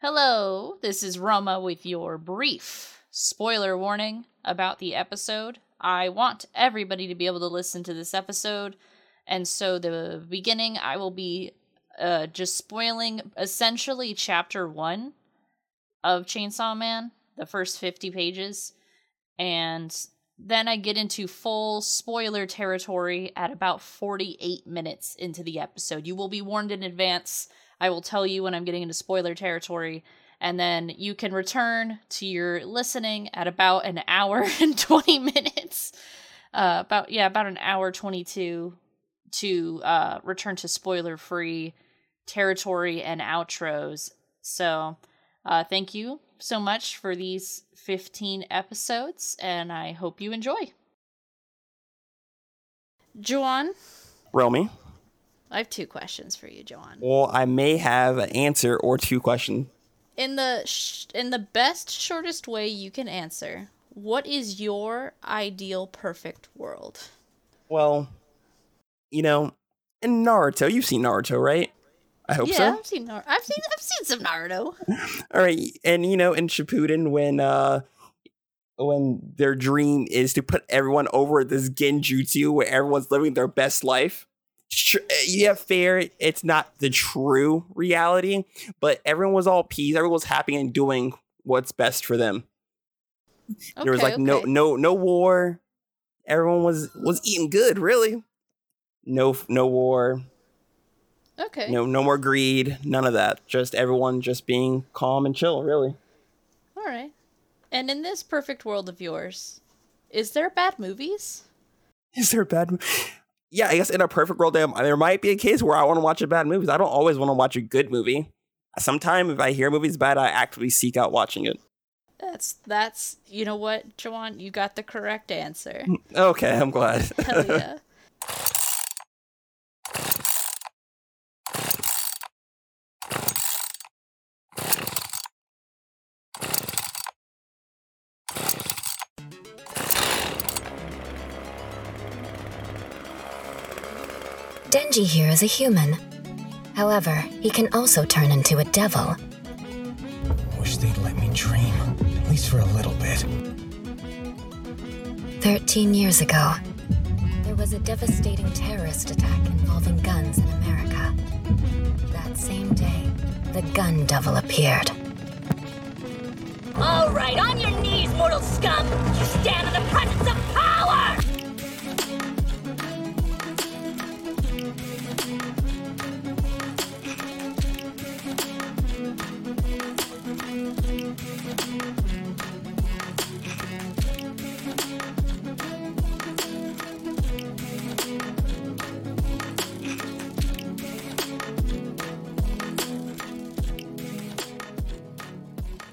Hello, this is Roma with your brief spoiler warning about the episode. I want everybody to be able to listen to this episode, and so the beginning I will be uh, just spoiling essentially chapter one of Chainsaw Man, the first 50 pages, and then I get into full spoiler territory at about 48 minutes into the episode. You will be warned in advance. I will tell you when I'm getting into spoiler territory, and then you can return to your listening at about an hour and 20 minutes. Uh, about yeah, about an hour 22 to uh, return to spoiler free territory and outros. So, uh, thank you so much for these 15 episodes, and I hope you enjoy. Juan, Romy. I have two questions for you, Juan. Well, I may have an answer or two questions. In the sh- in the best shortest way you can answer, what is your ideal perfect world? Well, you know, in Naruto, you've seen Naruto, right? I hope yeah, so. Yeah, I've seen Nar- I've seen I've seen some Naruto. All right, and you know, in Shippuden, when uh, when their dream is to put everyone over this genjutsu where everyone's living their best life. Sure, eh, yeah, fair. It's not the true reality, but everyone was all peace. Everyone was happy and doing what's best for them. Okay, there was like no okay. no no war. Everyone was was eating good, really. No no war. Okay. No no more greed. None of that. Just everyone just being calm and chill, really. All right. And in this perfect world of yours, is there bad movies? Is there bad? Yeah, I guess in a perfect world, there there might be a case where I want to watch a bad movie. I don't always want to watch a good movie. Sometimes if I hear a movie's bad, I actively seek out watching it. That's that's you know what, Jawan, you got the correct answer. Okay, I'm glad. Hell yeah. Denji here is a human. However, he can also turn into a devil. Wish they'd let me dream, at least for a little bit. Thirteen years ago, there was a devastating terrorist attack involving guns in America. That same day, the gun devil appeared. All right, on your knees, mortal scum! You stand in the presence of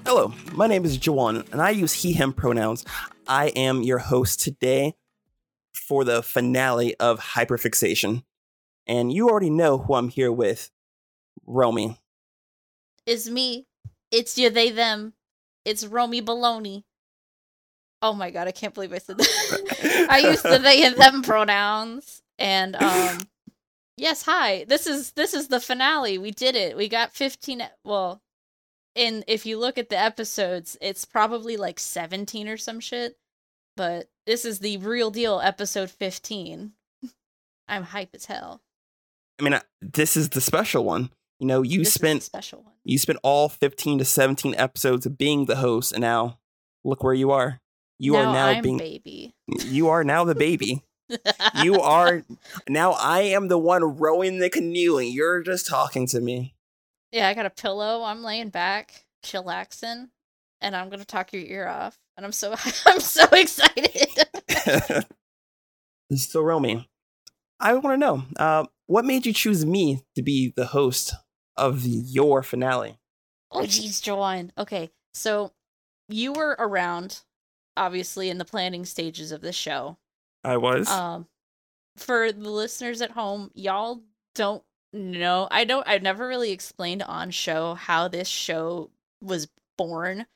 Hello, my name is Jawan, and I use he, him pronouns. I am your host today for the finale of Hyperfixation. And you already know who I'm here with Romy. It's me. It's you, they, them. It's Romy Baloney. Oh my god, I can't believe I said that. I used the they and them pronouns. And um yes, hi. This is this is the finale. We did it. We got 15 e- well, and if you look at the episodes, it's probably like 17 or some shit. But this is the real deal episode 15. I'm hype as hell. I mean, this is the special one. You know, you This spent special one. you spent all 15 to 17 episodes of being the host, and now look where you are. You now are now I'm being baby. you are now the baby. you are now I am the one rowing the canoe, and you're just talking to me. Yeah, I got a pillow. I'm laying back, chillaxing, and I'm gonna talk your ear off. And I'm so I'm so excited. so Romy, I want to know, uh, what made you choose me to be the host of your finale? oh jeez, Joanne. Okay, so you were around, obviously, in the planning stages of the show. I was. Um, for the listeners at home, y'all don't know. I don't. I've never really explained on show how this show was born.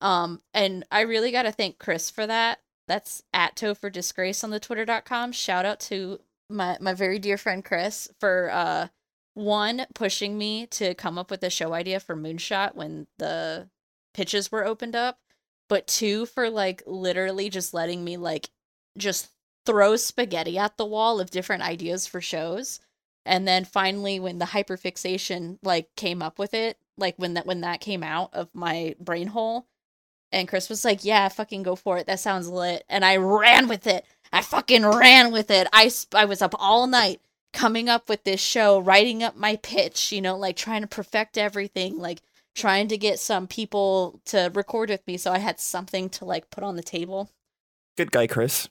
Um, and I really got to thank Chris for that. That's at Toe for Disgrace on the Twitter.com. Shout out to my my very dear friend Chris for uh one pushing me to come up with a show idea for Moonshot when the pitches were opened up, but two for like literally just letting me like just throw spaghetti at the wall of different ideas for shows. And then finally when the hyperfixation like came up with it, like when that when that came out of my brain hole, and Chris was like, "Yeah, fucking go for it. That sounds lit." And I ran with it. I fucking ran with it. I sp- I was up all night coming up with this show, writing up my pitch, you know, like trying to perfect everything, like trying to get some people to record with me so I had something to like put on the table. Good guy, Chris.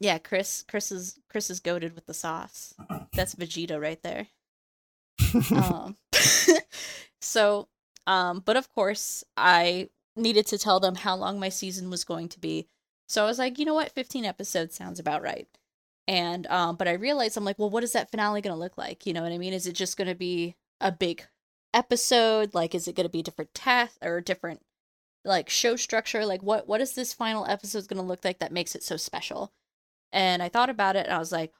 Yeah, Chris Chris is Chris is goaded with the sauce. That's Vegeta right there. um so um but of course I needed to tell them how long my season was going to be. So I was like, you know what, 15 episodes sounds about right. And um, but I realized I'm like, well, what is that finale gonna look like? You know what I mean? Is it just gonna be a big episode? Like, is it gonna be different test or different like show structure? Like, what what is this final episode gonna look like that makes it so special? And I thought about it, and I was like,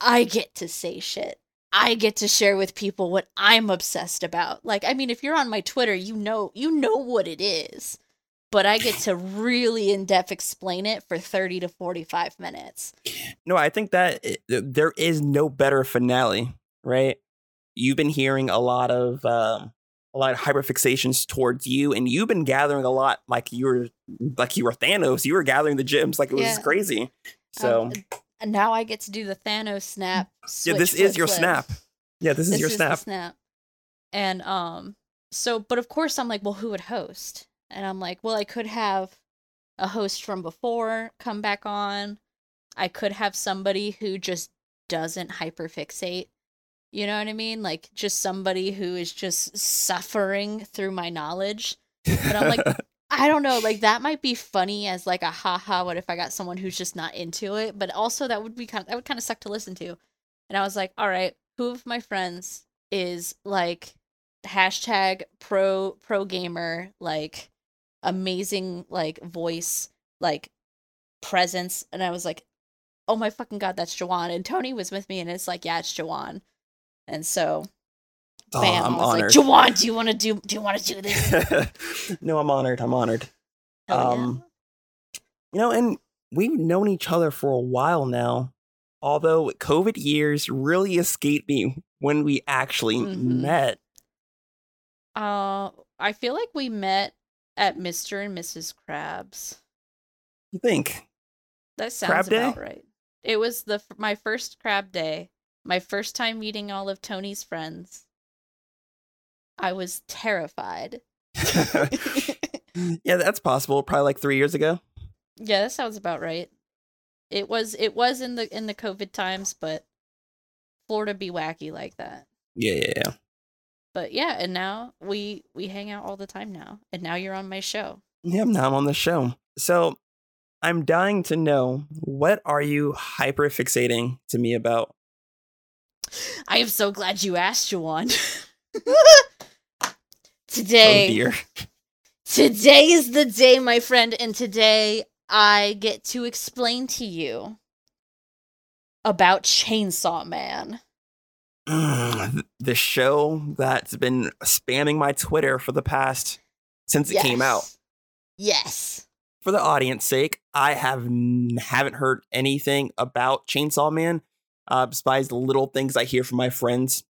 I get to say shit. I get to share with people what I'm obsessed about. Like, I mean, if you're on my Twitter, you know you know what it is but I get to really in depth explain it for 30 to 45 minutes. No, I think that it, there is no better finale, right? You've been hearing a lot of um, a lot of hyperfixations towards you, and you've been gathering a lot like you were like you were Thanos. You were gathering the gems like it was Yeah. crazy. So Um, and now I get to do the Thanos snap. yeah, this is your flip. snap. Yeah, this is This your is the snap. snap. And um, so but of course I'm like, well, who would host? And I'm like, well, I could have a host from before come back on. I could have somebody who just doesn't hyperfixate. You know what I mean? Like just somebody who is just suffering through my knowledge. But I'm like, I don't know, like that might be funny as like a haha, what if I got someone who's just not into it? But also that would be kind of, that would kind of suck to listen to. And I was like, all right, who of my friends is like hashtag pro pro gamer, like amazing like voice, like presence? And I was like, oh my fucking god, that's Jawan. And Tony was with me and it's like, yeah, it's Jawan. And so Oh, bam, I'm I was honored. like, Jawan, do you wanna do do you wanna do this? no, I'm honored. I'm honored. Yeah. Um, You know, and we've known each other for a while now. Although COVID years really escaped me when we actually Mhm. met. Uh, I feel like we met at Mr. and Mrs. Krabs. You think? That sounds Crab day? about right. It was the my first crab day, my first time meeting all of Tony's friends. I was terrified. yeah, that's possible. Probably like three years ago. yeah, that sounds about right. It was it was in the in the COVID times, but Florida be wacky like that. Yeah, yeah, yeah. But yeah, and now we we hang out all the time now, and now you're on my show. Yeah, now I'm on the show. So I'm dying to know what are you hyper fixating to me about? I am so glad you asked, Juwan. Oh today, dear. today is the day, my friend, and today I get to explain to you about Chainsaw Man. Mm, the show that's been spamming my Twitter for the past since it came out. Yes. For the audience sake, I have n- haven't heard anything about Chainsaw Man, uh, besides the little things I hear from my friends.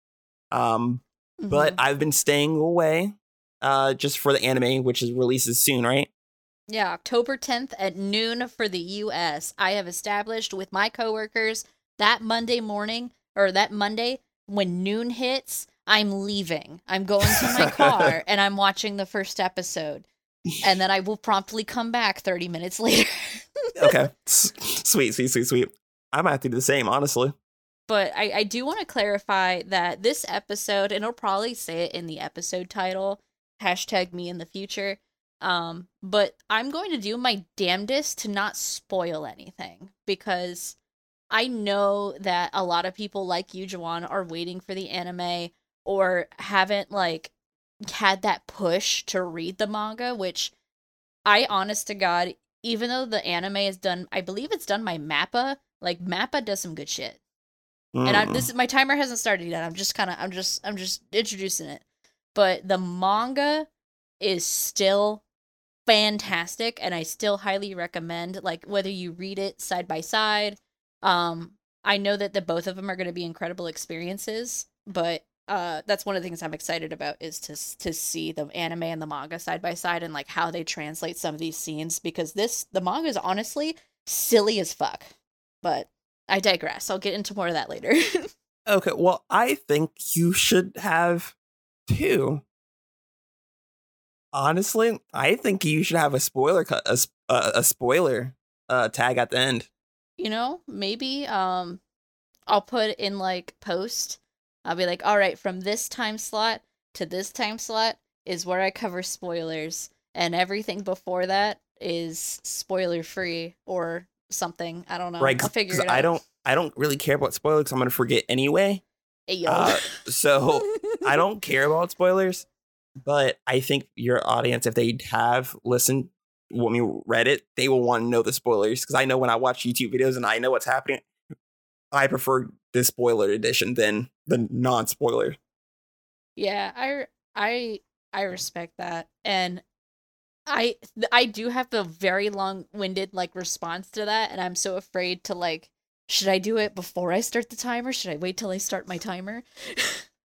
Um, but Mhm. I've been staying away, uh, just for the anime, which is releases soon, right? yeah, October 10th at noon for the US. I have established with my coworkers that Monday morning or that Monday when noon hits, I'm leaving. I'm going to my car and I'm watching the first episode. And then I will promptly come back 30 minutes later. Okay, S- sweet, sweet, sweet, sweet. I might have to do the same, honestly. but I, I do want to clarify that this episode, and I'll probably say it in the episode title, hashtag me in the future. Um, but I'm going to do my damnedest to not spoil anything because I know that a lot of people like you, Jawan, are waiting for the anime or haven't like had that push to read the manga, which I honest to God, even though the anime is done I believe it's done by Mappa, like Mappa does some good shit. and I'm Mm. this my timer hasn't started yet. I'm just kind of I'm just I'm just introducing it. But the manga is still fantastic and I still highly recommend like whether you read it side by side. Um I know that the both of them are going to be incredible experiences, but uh that's one of the things I'm excited about is to to see the anime and the manga side by side and like how they translate some of these scenes because this the manga is honestly silly as fuck. But I digress. I'll get into more of that later. Okay, well, I think you should have two. Honestly, I think you should have a spoiler cut, a spoiler uh, tag at the end. You know, maybe um I'll put in like post. I'll be like, all right, from this time slot to this time slot is where I cover spoilers, and everything before that is spoiler free or something. I don't know. right? I'll figure it out. I don't, I don't really care about spoilers. I'm gonna forget anyway. Hey. Uh, so I don't care about spoilers. But I think your audience, if they have listened when we read it, they will want to know the spoilers. Because I know when I watch YouTube videos and I know what's happening, I prefer the spoiler edition than the non-spoiler. Yeah, I I I respect that. And I I do have a very long-winded like response to that and I'm so afraid to like should I do it before I start the timer? Should I wait till I start my timer?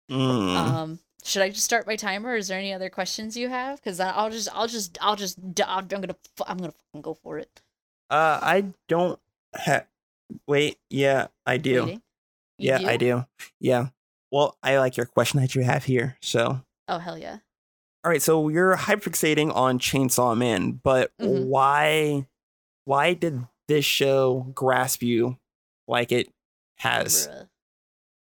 Mm. um should I just start my timer? Or is there any other questions you have? Cuz I'll just I'll just I'll just I'm gonna I'm gonna fucking go for it. Uh, I don't ha- wait. Yeah, I do. You Yeah, I do. Yeah. Well, I like your question that you have here. So, Oh hell yeah. all right. So you're hyperfixating on Chainsaw Man, but Mhm. why? Why did this show grasp you like it has?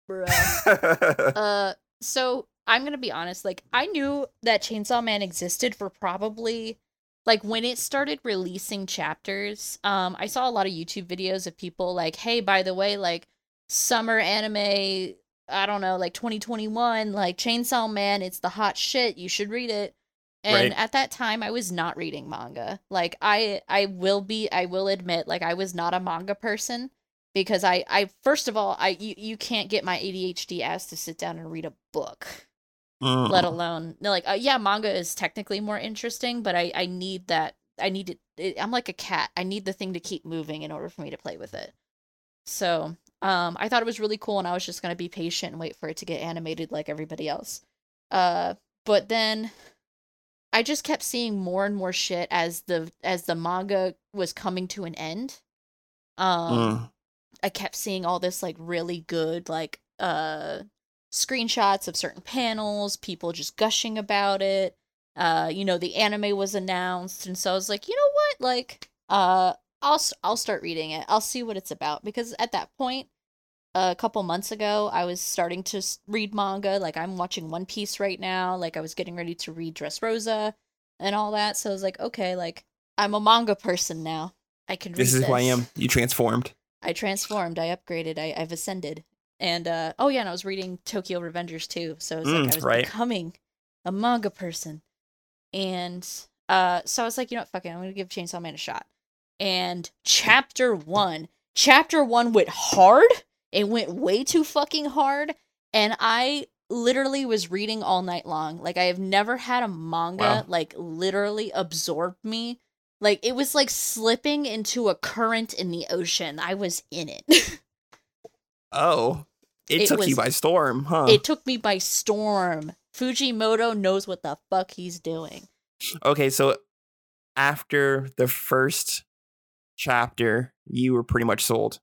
Bruh. Bruh. Uh, so I'm gonna be honest. Like, I knew that Chainsaw Man existed for probably like when it started releasing chapters. Um, I saw a lot of YouTube videos of people like, "Hey, by the way, like summer anime. I don't know, like 2021, like Chainsaw Man. It's the hot shit. You should read it." And Right. at that time, I was not reading manga. Like, I I will be. I will admit, like, I was not a manga person because I I first of all I you, you can't get my ADHD ass to sit down and read a book Mm. let alone no, like uh, yeah manga is technically more interesting but I I need that I need it, it I'm like a cat I need the thing to keep moving in order for me to play with it so um I thought it was really cool and I was just going to be patient and wait for it to get animated like everybody else uh but then I just kept seeing more and more shit as the as the manga was coming to an end um Mm. I kept seeing all this like really good like uh screenshots of certain panels, people just gushing about it. Uh, you know, the anime was announced, and so I was like, you know what, like, uh, I'll I'll start reading it. I'll see what it's about because at that point, a couple months ago, I was starting to read manga. Like, I'm watching One Piece right now. Like, I was getting ready to read Dressrosa and all that. So I was like, okay, like, I'm a manga person now. I can read This is who I am. You transformed. I transformed. I upgraded. I, I've ascended. And uh oh yeah, and I was reading Tokyo Revengers too. So it was Mm, like I was right. becoming a manga person. And uh so I was like, you know what, fuck it, I'm gonna give Chainsaw Man a shot. And chapter one, chapter one went hard. It went way too fucking hard. And I literally was reading all night long. Like I have never had a manga Wow. like literally absorb me. Like it was like slipping into a current in the ocean. I was in it. Oh, it, It took you by storm, huh? It took me by storm. Fujimoto knows what the fuck he's doing. okay, so after the first chapter, you were pretty much sold.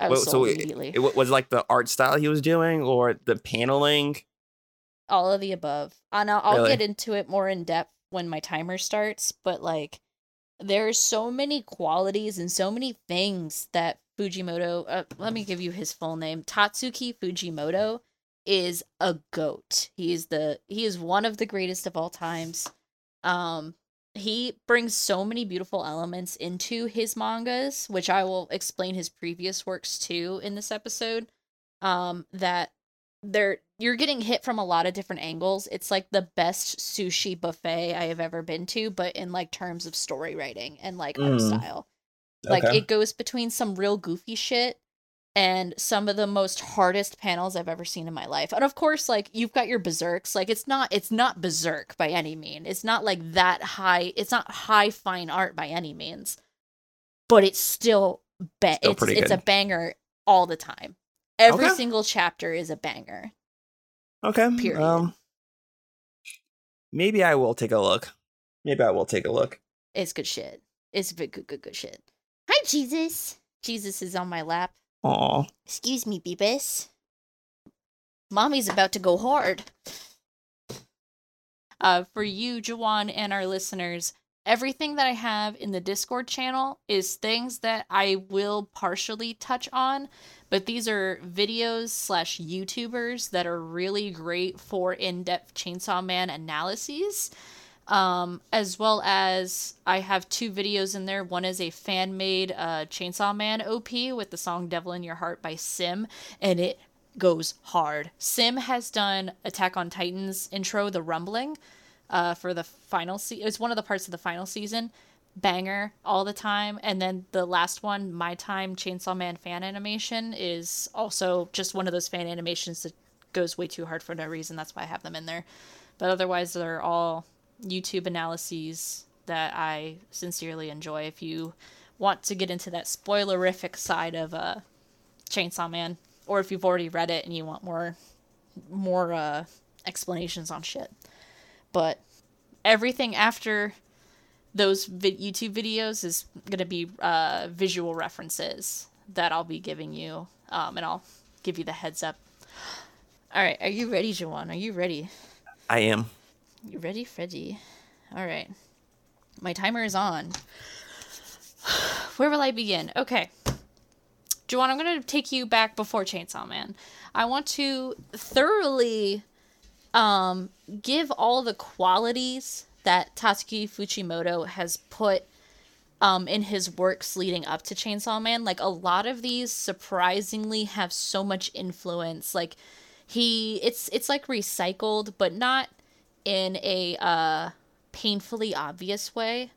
I was so sold it- immediately. It wa- was like the art style he was doing, or the paneling. All of the above. And I'll, I'll Really? get into it more in depth when my timer starts, but like there's so many qualities and so many things that Fujimoto, uh, let me give you his full name. Tatsuki Fujimoto is a goat. He is the he is one of the greatest of all times. Um he brings so many beautiful elements into his mangas, which I will explain his previous works too in this episode. Um that they're you're getting hit from a lot of different angles. It's like the best sushi buffet I have ever been to, but in like terms of story writing and like art Mm. style. Like Okay. it goes between some real goofy shit and some of the most hardest panels I've ever seen in my life. And of course, like you've got your berserks. Like it's not it's not berserk by any mean. It's not like that high. It's not high fine art by any means. But it's still ba- Still it's it's a banger all the time. Every Okay. single chapter is a banger. Okay. Period. Um, maybe I will take a look. Maybe I will take a look. It's good shit. It's good good good good shit. Hi Jesus. Jesus is on my lap. Aw. Excuse me, Beebus. Mommy's about to go hard. Uh, for you, Jawan, and our listeners, everything that I have in the Discord channel is things that I will partially touch on, but these are videos slash YouTubers that are really great for in-depth Chainsaw Man analyses um, as well as I have two videos in there. One is a fan made uh, Chainsaw Man OP with the song Devil in Your Heart by Sim, and it goes hard. Sim has done Attack on Titan's intro, The Rumbling, uh, for the final season. It's one of the parts of the final season. Banger all the time. And then the last one, My Time Chainsaw Man fan animation, is also just one of those fan animations that goes way too hard for no reason. That's why I have them in there. But otherwise, they're all YouTube analyses that I sincerely enjoy. If you want to get into that spoilerific side of uh, Chainsaw Man, or if you've already read it and you want more more uh, explanations on shit. But everything after those vi- YouTube videos is going to be uh, visual references that I'll be giving you, um, and I'll give you the heads up. All right, are you ready, Jawan? Are you ready? I am. You ready, Freddy? All right. My timer is on. Where will I begin? Okay. Joanne, I'm going to take you back before Chainsaw Man. I want to thoroughly um, give all the qualities that Tatsuki Fujimoto has put um, in his works leading up to Chainsaw Man. Like, a lot of these surprisingly have so much influence. Like, he, it's, it's like recycled, but not in a uh, painfully obvious way,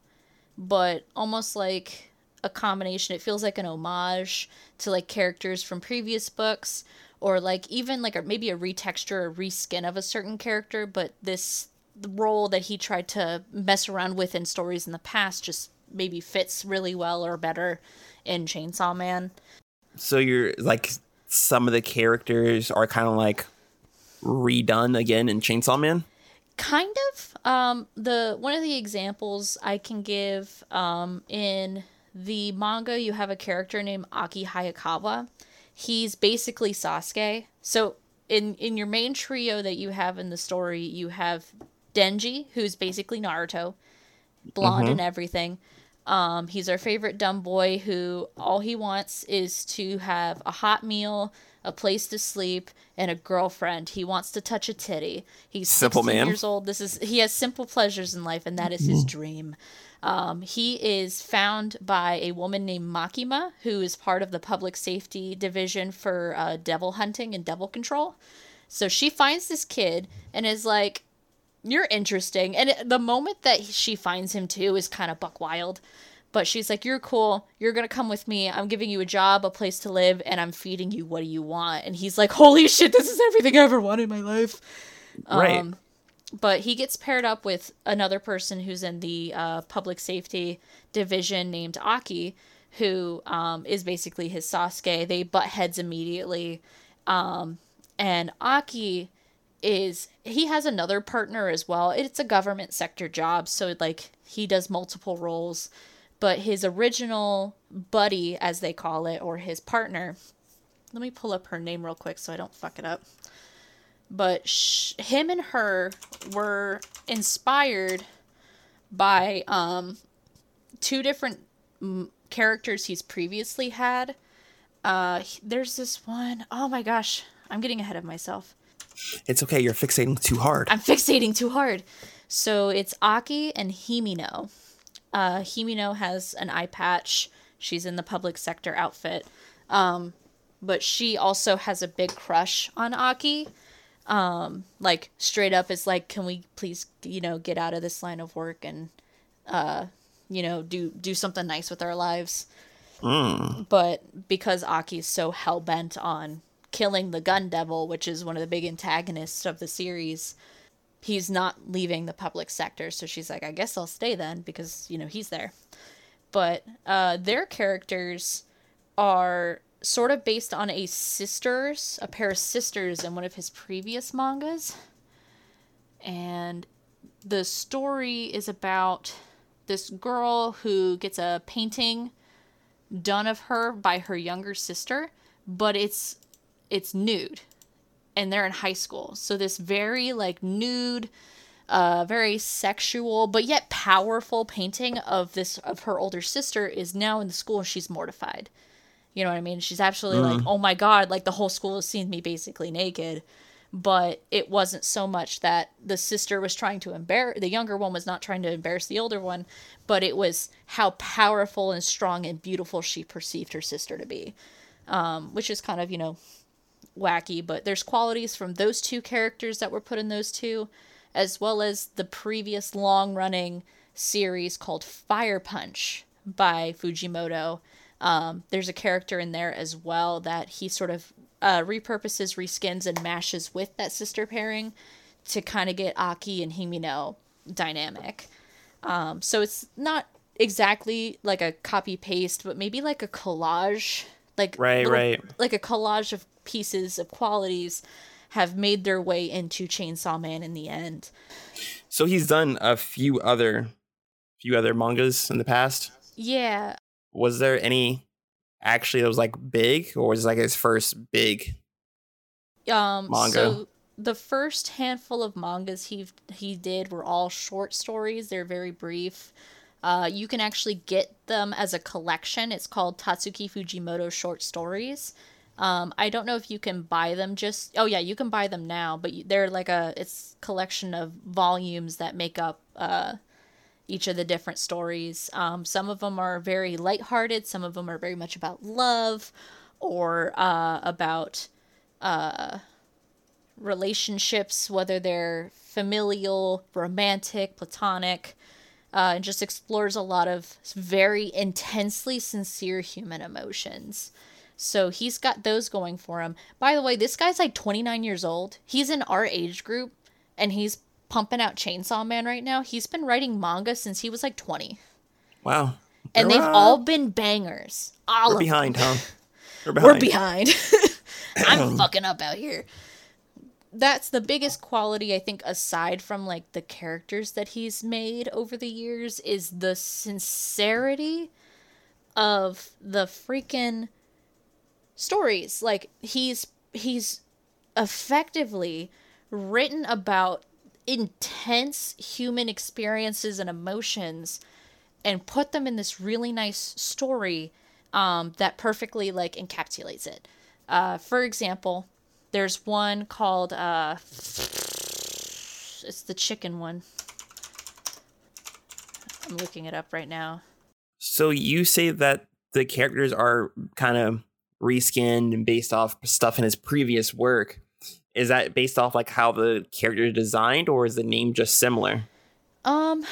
but almost like a combination. It feels like an homage to like characters from previous books, or like even like a, maybe a retexture or reskin of a certain character. But this role that he tried to mess around with in stories in the past just maybe fits really well or better in Chainsaw Man. So you're like some of the characters are kind of like redone again in Chainsaw Man. Kind of um the one of the examples i can give um in the manga you have a character named aki hayakawa. He's basically sasuke. So in in your main trio that you have in the story you have denji who's basically naruto blonde and everything. Um, he's our favorite dumb boy who all he wants is to have a hot meal, a place to sleep, and a girlfriend. He wants to touch a titty. He's Simple man. years old. This is he has simple pleasures in life, and that is his dream. Um, he is found by a woman named Makima, who is part of the public safety division for uh, devil hunting and devil control. So she finds this kid and is like, you're interesting. And it- the moment that she finds him too is kind of buck wild. But she's like, You're cool. You're going to come with me. I'm giving you a job, a place to live, and I'm feeding you. What do you want? And he's like, Holy shit, this is everything I ever wanted in my life. Right. Um, but he gets paired up with another person who's in the uh, public safety division named Aki, who um, is basically his Sasuke. They butt heads immediately. Um, and Aki is he has another partner as well. It's a government sector job, so like he does multiple roles. But his original buddy, as they call it, or his partner, let me pull up her name real quick so I don't fuck it up. But sh- him and her were inspired by um, two different mm, characters he's previously had. Uh, he- there's this one oh my gosh, I'm getting ahead of myself. It's okay. You're fixating too hard. I'm fixating too hard. So it's Aki and Himino. Uh, Himino has an eye patch. She's in the public sector outfit. Um, but she also has a big crush on Aki. Um, like straight up is like, can we please, you know, get out of this line of work and, uh, you know, do do something nice with our lives. Mm. but because Aki's so hell bent on killing the Gun Devil, which is one of the big antagonists of the series, he's not leaving the public sector. So she's like, I guess I'll stay then because, you know, he's there. But uh, their characters are sort of based on a sisters, a pair of sisters in one of his previous mangas. And the story is about this girl who gets a painting done of her by her younger sister, but it's it's nude. And they're in high school. So this very like nude uh very sexual but yet powerful painting of this of her older sister is now in the school and she's mortified. You know what I mean? She's absolutely like, "Oh my god, like the whole school has seen me basically naked." But it wasn't so much that the sister was trying to embarrass the younger one was not trying to embarrass the older one, but it was how powerful and strong and beautiful she perceived her sister to be. Um, which is kind of, you know, wacky, but there's qualities from those two characters that were put in those two, as well as the previous long running series called Fire Punch by Fujimoto. Um, there's a character in there as well that he sort of uh, repurposes, reskins, and mashes with that sister pairing to kind of get Aki and Himino dynamic. Um, so it's not exactly like a copy paste, but maybe like a collage, like Right, right. like a collage of pieces of qualities have made their way into Chainsaw Man in the end. So he's done a few other few other mangas in the past. Yeah, Was there any actually that was like big, or was this like his first big? Um, Manga. So the first handful of mangas he he did were all short stories. They're very brief. Uh, you can actually get them as a collection. It's called Tatsuki Fujimoto Short Stories. Um, I don't know if you can buy them. Just oh yeah, you can buy them now, but they're like a it's collection of volumes that make up uh, each of the different stories. Um, some of them are very lighthearted. Some of them are very much about love or uh, about relationships, whether they're familial, romantic, platonic, uh, and just explores a lot of very intensely sincere human emotions. So he's got those going for him. By the way, this guy's like 29 years old. He's in our age group and he's pumping out Chainsaw Man right now. He's been writing manga since he was like 20. Wow, And they've uh, all been bangers. All we're behind, huh? We're behind. we're behind. I'm fucking up out here. That's the biggest quality I think aside from like the characters that he's made over the years is the sincerity of the freaking stories. Like he's he's effectively written about intense human experiences and emotions and put them in this really nice story um, that perfectly like encapsulates it. Uh, for example, there's one called uh, it's the chicken one. I'm looking it up right now. So you say that the characters are kind of reskinned and based off stuff in his previous work. Is that based off like how the character is designed, or is the name just similar? Um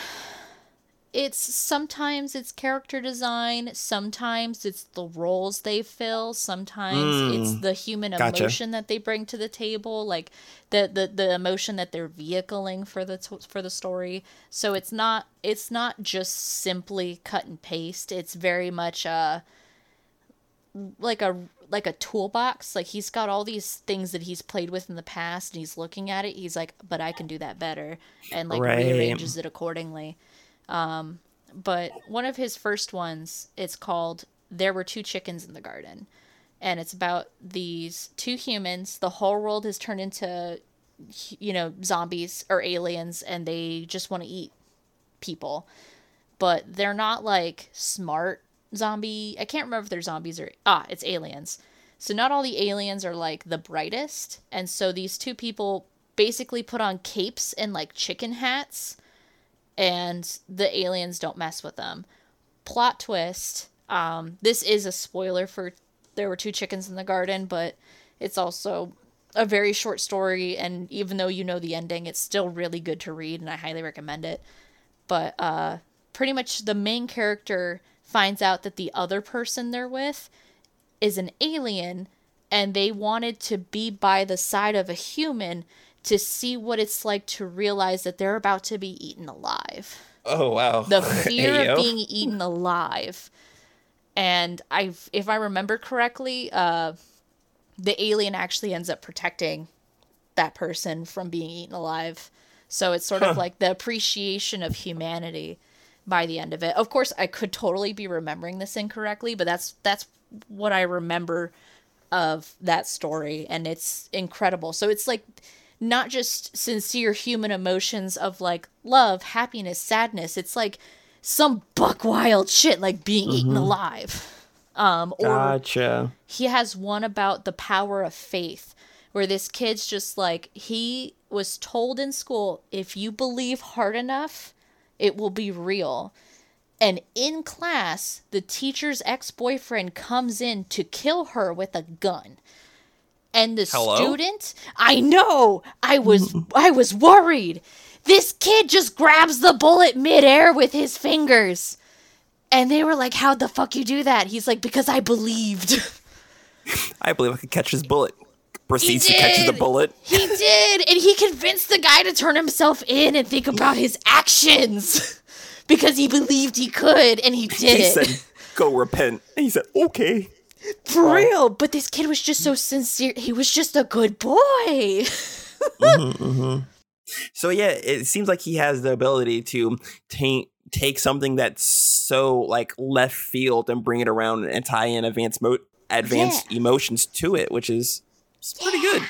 it's sometimes it's character design, sometimes it's the roles they fill, sometimes it's Mm. the human Gotcha. emotion that they bring to the table, like the the the emotion that they're vehicling for the t- for the story. So it's not it's not just simply cut and paste. It's very much uh like a like a toolbox like he's got all these things that he's played with in the past and he's looking at it he's like but i can do that better and like Right. rearranges it accordingly um but one of his first ones it's called there were two chickens in the garden and it's about these two humans the whole world has turned into you know zombies or aliens and they just want to eat people but they're not like smart zombie. I can't remember if they're zombies or ah, it's aliens. So not all the aliens are like the brightest, and so these two people basically put on capes and like chicken hats, and the aliens don't mess with them. Plot twist. Um, this is a spoiler for there were two chickens in the garden, but it's also a very short story, and even though you know the ending, it's still really good to read, and I highly recommend it but uh pretty much the main character finds out that the other person they're with is an alien and they wanted to be by the side of a human to see what it's like to realize that they're about to be eaten alive. Oh wow. The fear Hey, of being eaten alive. And I if I remember correctly, uh the alien actually ends up protecting that person from being eaten alive. So it's sort of like the appreciation of humanity by the end of it. Of course, I could totally be remembering this incorrectly, but that's that's what I remember of that story and it's incredible. So it's like not just sincere human emotions of like love, happiness, sadness. It's like some buck wild shit like being eaten alive. Um or Gotcha. he has one about the power of faith where this kid's just like he was told in school if you believe hard enough it will be real and in class the teacher's ex-boyfriend comes in to kill her with a gun and the Hello? student i know i was i was worried this kid just grabs the bullet midair with his fingers and they were like how'd the fuck you do that he's like because i believed I believe I could catch his bullet. Proceeds to catch the bullet. He did, and he convinced the guy to turn himself in and think about his actions because he believed he could, and he did He it said, "Go repent." And he said, "Okay." For real. But this kid was just so sincere. He was just a good boy. Mm-hmm, mm-hmm. So yeah, it seems like he has the ability to take take something that's so like left field and bring it around and tie in advanced mo- advanced emotions to it, which is it's pretty good.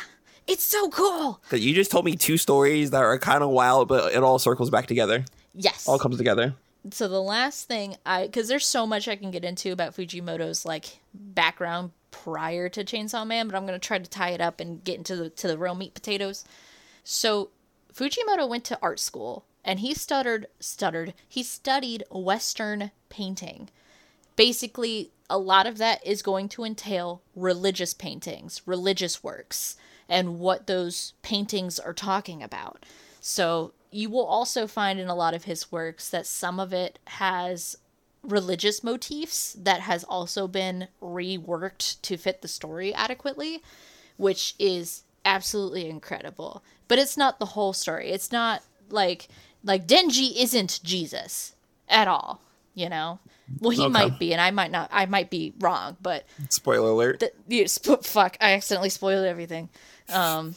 It's so cool. 'Cause you just told me two stories that are kind of wild, but it all circles back together. Yes. All comes together. So the last thing I because there's so much I can get into about Fujimoto's like background prior to Chainsaw Man, but I'm gonna try to tie it up and get into the to the real meat potatoes. So Fujimoto went to art school and he stuttered stuttered he studied Western painting. Basically, a lot of that is going to entail religious paintings, religious works, and what those paintings are talking about. So you will also find in a lot of his works that some of it has religious motifs that has also been reworked to fit the story adequately, which is absolutely incredible. But it's not the whole story. It's not like like Denji isn't Jesus at all, you know. Well, he Okay. might be, and I might not. I might be wrong, but Spoiler alert. th- you sp- fuck i accidentally spoiled everything um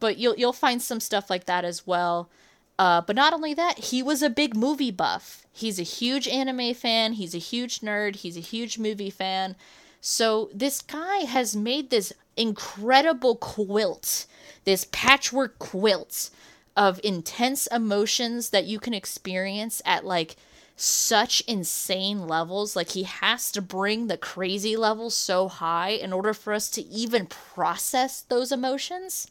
but you'll you'll find some stuff like that as well uh but not only that he was a big movie buff he's a huge anime fan he's a huge nerd he's a huge movie fan so this guy has made this incredible quilt this patchwork quilt of intense emotions that you can experience at like such insane levels. Like he has to bring the crazy levels so high in order for us to even process those emotions.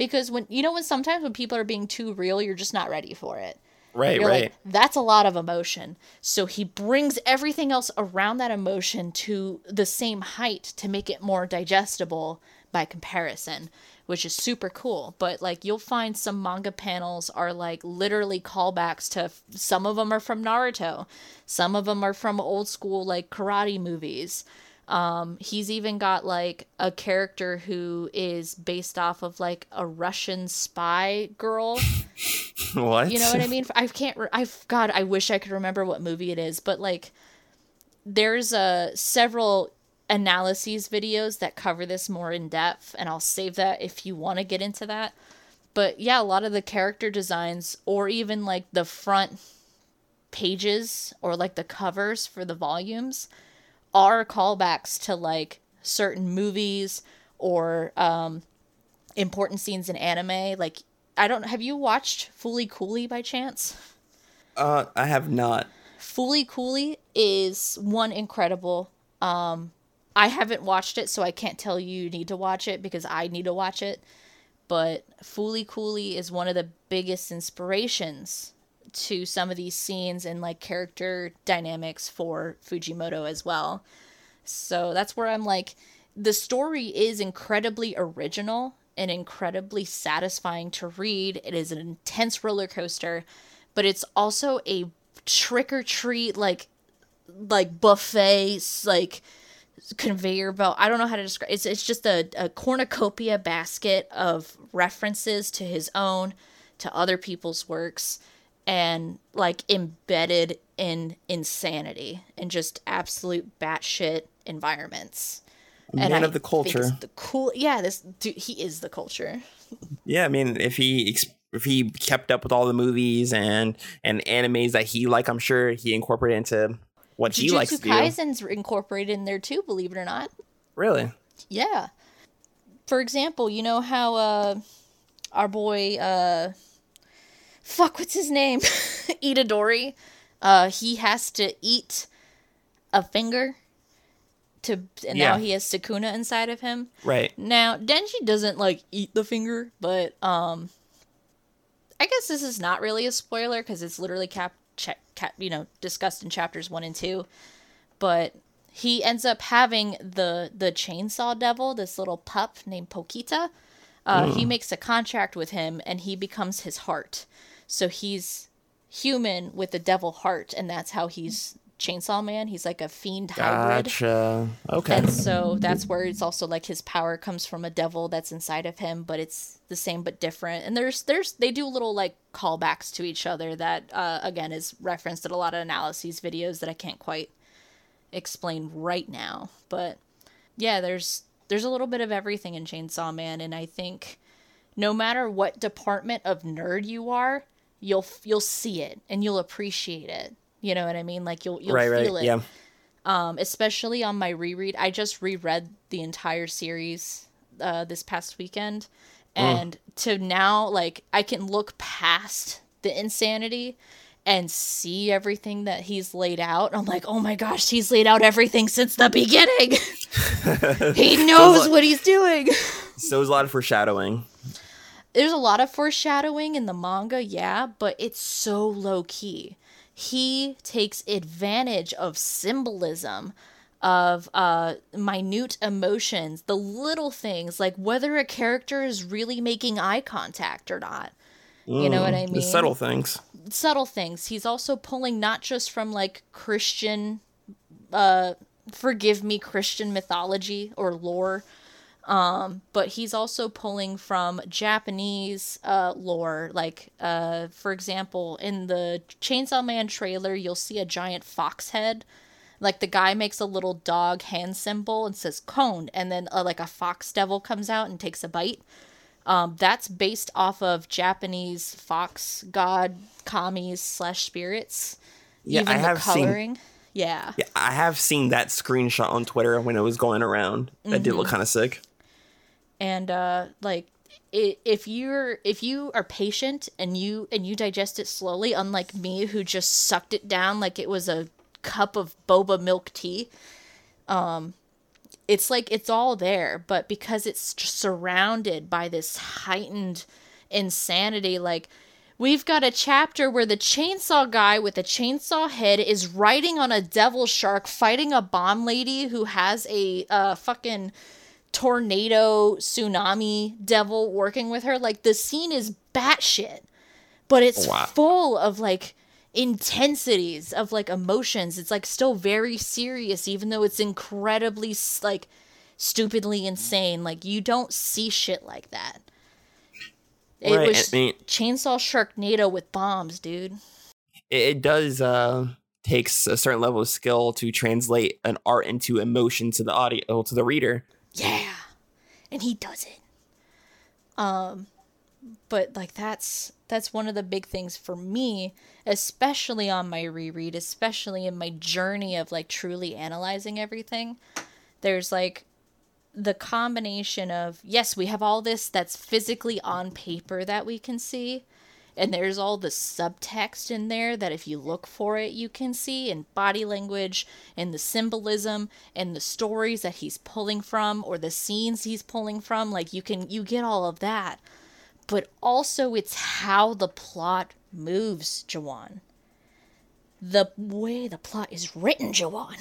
Because when you know when sometimes when people are being too real, you're just not ready for it. Right, You're right. like, that's a lot of emotion. So he brings everything else around that emotion to the same height to make it more digestible by comparison, which is super cool. But like you'll find some manga panels are like literally callbacks to some of them are from Naruto, some of them are from old school like karate movies. Um, he's even got like a character who is based off of like a Russian spy girl. what? You know what I mean? I can't. Re- I've God. I wish I could remember what movie it is, but like, there's uh several analyses videos that cover this more in depth, and I'll save that if you want to get into that. But yeah, a lot of the character designs, or even like the front pages or like the covers for the volumes, are callbacks to like certain movies or um important scenes in anime. Like I don't have you watched Fooly Cooly by chance? Uh, I have not. Fooly Cooly is one incredible. Um I haven't watched it, so I can't tell you you need to watch it because I need to watch it. But Fooly Cooly is one of the biggest inspirations to some of these scenes and like character dynamics for Fujimoto as well. So that's where I'm like, the story is incredibly original and incredibly satisfying to read. It is an intense roller coaster, but it's also a trick or treat, like like buffet like conveyor belt. I don't know how to describe. It's it's just a, a cornucopia basket of references to his own, to other people's works, and like embedded in insanity and just absolute batshit environments. And Man I of the culture. The cool, yeah. This dude, he is the culture. Yeah, I mean, if he if he kept up with all the movies and and animes that he like, I'm sure he incorporated into what he likes Jujutsu to do. Kaisen's incorporated in there too. Believe it or not. Really? Yeah. For example, you know how uh our boy uh fuck what's his name? Itadori. Uh he has to eat a finger to and now he has Sukuna inside of him. Right. Now, Denji doesn't like eat the finger, but um I guess this is not really a spoiler cuz it's literally cap, cha- cap you know discussed in chapters 1 and 2. But he ends up having the the chainsaw devil, this little pup named Pokita. Uh, He makes a contract with him, and he becomes his heart. So he's human with a devil heart, and that's how he's Chainsaw Man. He's like a fiend hybrid. Gotcha. Okay. And so that's where it's also like his power comes from a devil that's inside of him, but it's the same but different. And there's there's they do little like callbacks to each other that uh, again is referenced in a lot of analyses videos that I can't quite explain right now. But yeah, there's there's a little bit of everything in Chainsaw Man, and I think no matter what department of nerd you are, you'll you'll see it and you'll appreciate it. You know what I mean? Like you'll you'll right. Right. feel it Yeah. um, especially on my reread. I just reread the entire series uh, this past weekend, and to now, like, I can look past the insanity and see everything that he's laid out. I'm like, oh my gosh, he's laid out everything since the beginning. he knows what he's doing. So there's a lot of foreshadowing. There's a lot of foreshadowing in the manga, yeah, but it's so low key. He takes advantage of symbolism, of uh, minute emotions, the little things, like whether a character is really making eye contact or not. You know what I mean? The subtle things. subtle things. He's also pulling not just from like Christian, uh, forgive me, Christian mythology or lore, um, but he's also pulling from Japanese uh, lore. Like, uh, for example, in the Chainsaw Man trailer, you'll see a giant fox head. Like the guy makes a little dog hand symbol and says "Kon," and then uh, like a fox devil comes out and takes a bite. Um, that's based off of Japanese fox god kamis slash spirits. Yeah, Even I have seen. Yeah. Yeah, I have seen that screenshot on Twitter when it was going around. That did look Mm-hmm. kind of sick. And uh like if you're if you are patient and you and you digest it slowly unlike me who just sucked it down like it was a cup of boba milk tea um it's like it's all there. But because it's surrounded by this heightened insanity like We've got a chapter where the chainsaw guy with a chainsaw head is riding on a devil shark fighting a bomb lady who has a uh, fucking tornado tsunami devil working with her. Like the scene is batshit, but it's Wow. full of like intensities of like emotions. It's like still very serious, even though it's incredibly like stupidly insane. Like you don't see shit like that. It Right, was I mean- Chainsaw Sharknado with bombs, dude. It, it does uh takes a certain level of skill to translate an art into emotion to the audio to the reader. Yeah. And he does it. Um but like that's that's one of the big things for me, especially on my reread, especially in my journey of like truly analyzing everything. There's like the combination of yes, we have all this that's physically on paper that we can see, and there's all the subtext in there that if you look for it you can see in body language and the symbolism and the stories that he's pulling from or the scenes he's pulling from like you can you get all of that but also it's how the plot moves Jawan the way the plot is written Jawan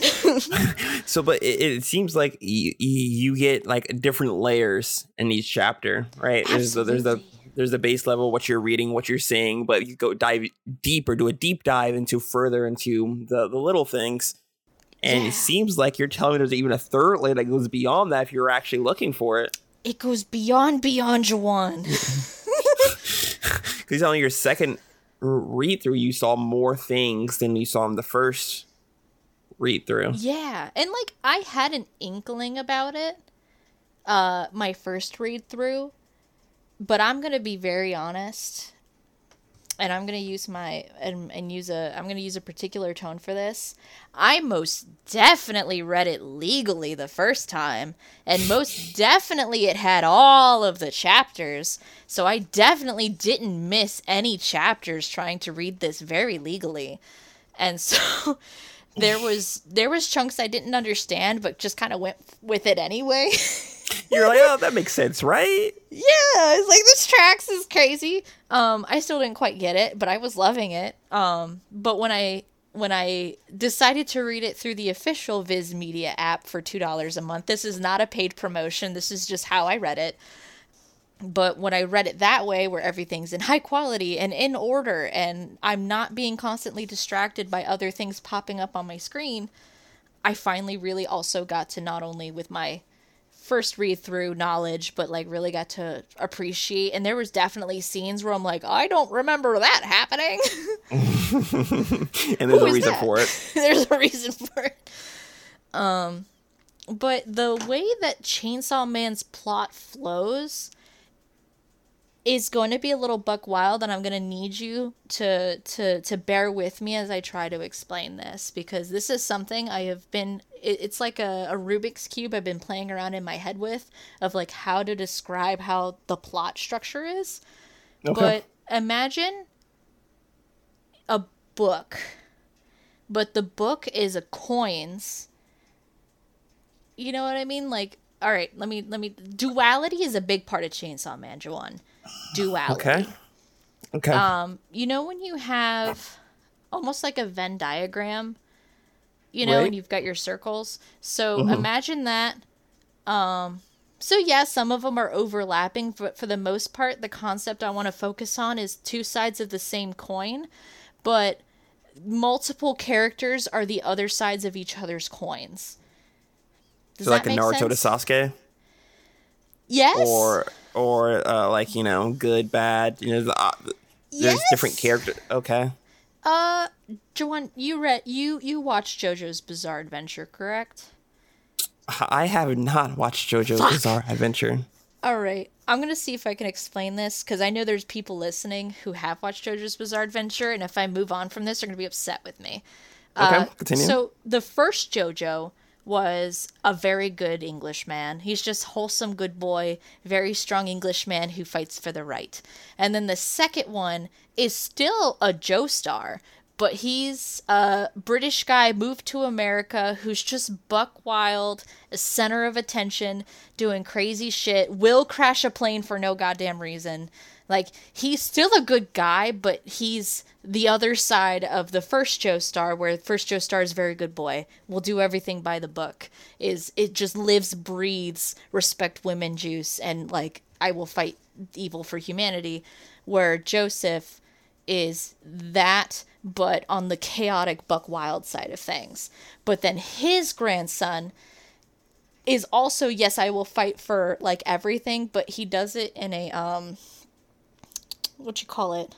So, but it, it seems like you, you get like different layers in each chapter, right? There's the, there's the Absolutely. There's the base level, what you're reading, what you're seeing, but you go dive deeper, do a deep dive into further into the the little things. And Yeah. it seems like you're telling me there's even a third layer that goes beyond that if you're actually looking for it. It goes beyond beyond Jawan. Because on your second read through, you saw more things than you saw in the first read through. Yeah, and like I had an inkling about it uh my first read through, but I'm to be very honest and I'm to use my and, and use a I'm to use a particular tone for this. I most definitely read it legally the first time, and most definitely it had all of the chapters. So I definitely didn't miss any chapters trying to read this very legally. And so there was there was chunks I didn't understand but just kind of went with it anyway. You're like, oh, that makes sense, right? yeah, it's like this tracks is crazy. Um, I still didn't quite get it, but I was loving it. Um, but when I when I decided to read it through the official Viz Media app for two dollars a month, this is not a paid promotion. This is just how I read it. But when I read it that way, where everything's in high quality and in order, and I'm not being constantly distracted by other things popping up on my screen, I finally really also got to not only with my first read through knowledge, but like really got to appreciate. And there was definitely scenes where I'm like, I don't remember that happening. And there's a reason that? for it. There's a reason for it. Um, but the way that Chainsaw Man's plot flows is going to be a little buck wild and i'm going to need you to to to bear with me as i try to explain this because this is something i have been it, it's like a, a rubik's cube i've been playing around in my head with of like how to describe how the plot structure is Okay. but imagine a book but the book is a coins you know what i mean like all right let me let me duality is a big part of chainsaw man Juwan. duality Okay. Okay. um you know when you have almost like a venn diagram you know Right. and you've got your circles so imagine that um so yeah some of them are overlapping but for the most part the concept i want to focus on is two sides of the same coin but multiple characters are the other sides of each other's coins Does so like a Naruto to? Sasuke, yes or or uh, like you know, good, bad. You know, the, uh, there's different characters. Okay. Uh, Joanne, you read you you watched JoJo's Bizarre Adventure, correct? I have not watched JoJo's Bizarre Adventure. All right, I'm gonna see if I can explain this because I know there's people listening who have watched JoJo's Bizarre Adventure, and if I move on from this, they're gonna be upset with me. Okay, Uh, continue. So the first JoJo was a very good Englishman. He's just wholesome, good boy, very strong Englishman who fights for the right. And then the second one is still a Joestar, but he's a British guy moved to America who's just buck wild, a center of attention, doing crazy shit, will crash a plane for no goddamn reason. Like he's still a good guy, but he's the other side of the first Joestar, where first Joestar is very good boy, will do everything by the book. Is it just lives, breathes, respect women juice, and like I will fight evil for humanity. Where Joseph is that, but on the chaotic buck wild side of things. But then his grandson is also yes, I will fight for like everything, but he does it in a um what you call it?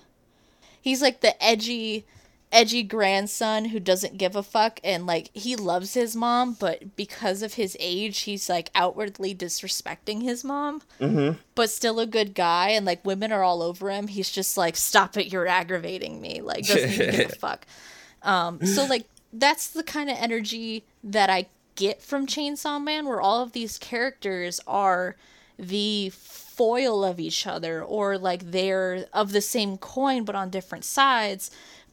He's like the edgy edgy grandson who doesn't give a fuck and like he loves his mom, but because of his age, he's like outwardly disrespecting his mom. Mm-hmm. But still a good guy and like women are all over him. He's just like stop it, you're aggravating me. Like doesn't give a fuck. Um so like that's the kind of energy that I get from Chainsaw Man where all of these characters are the foil of each other or like they're of the same coin but on different sides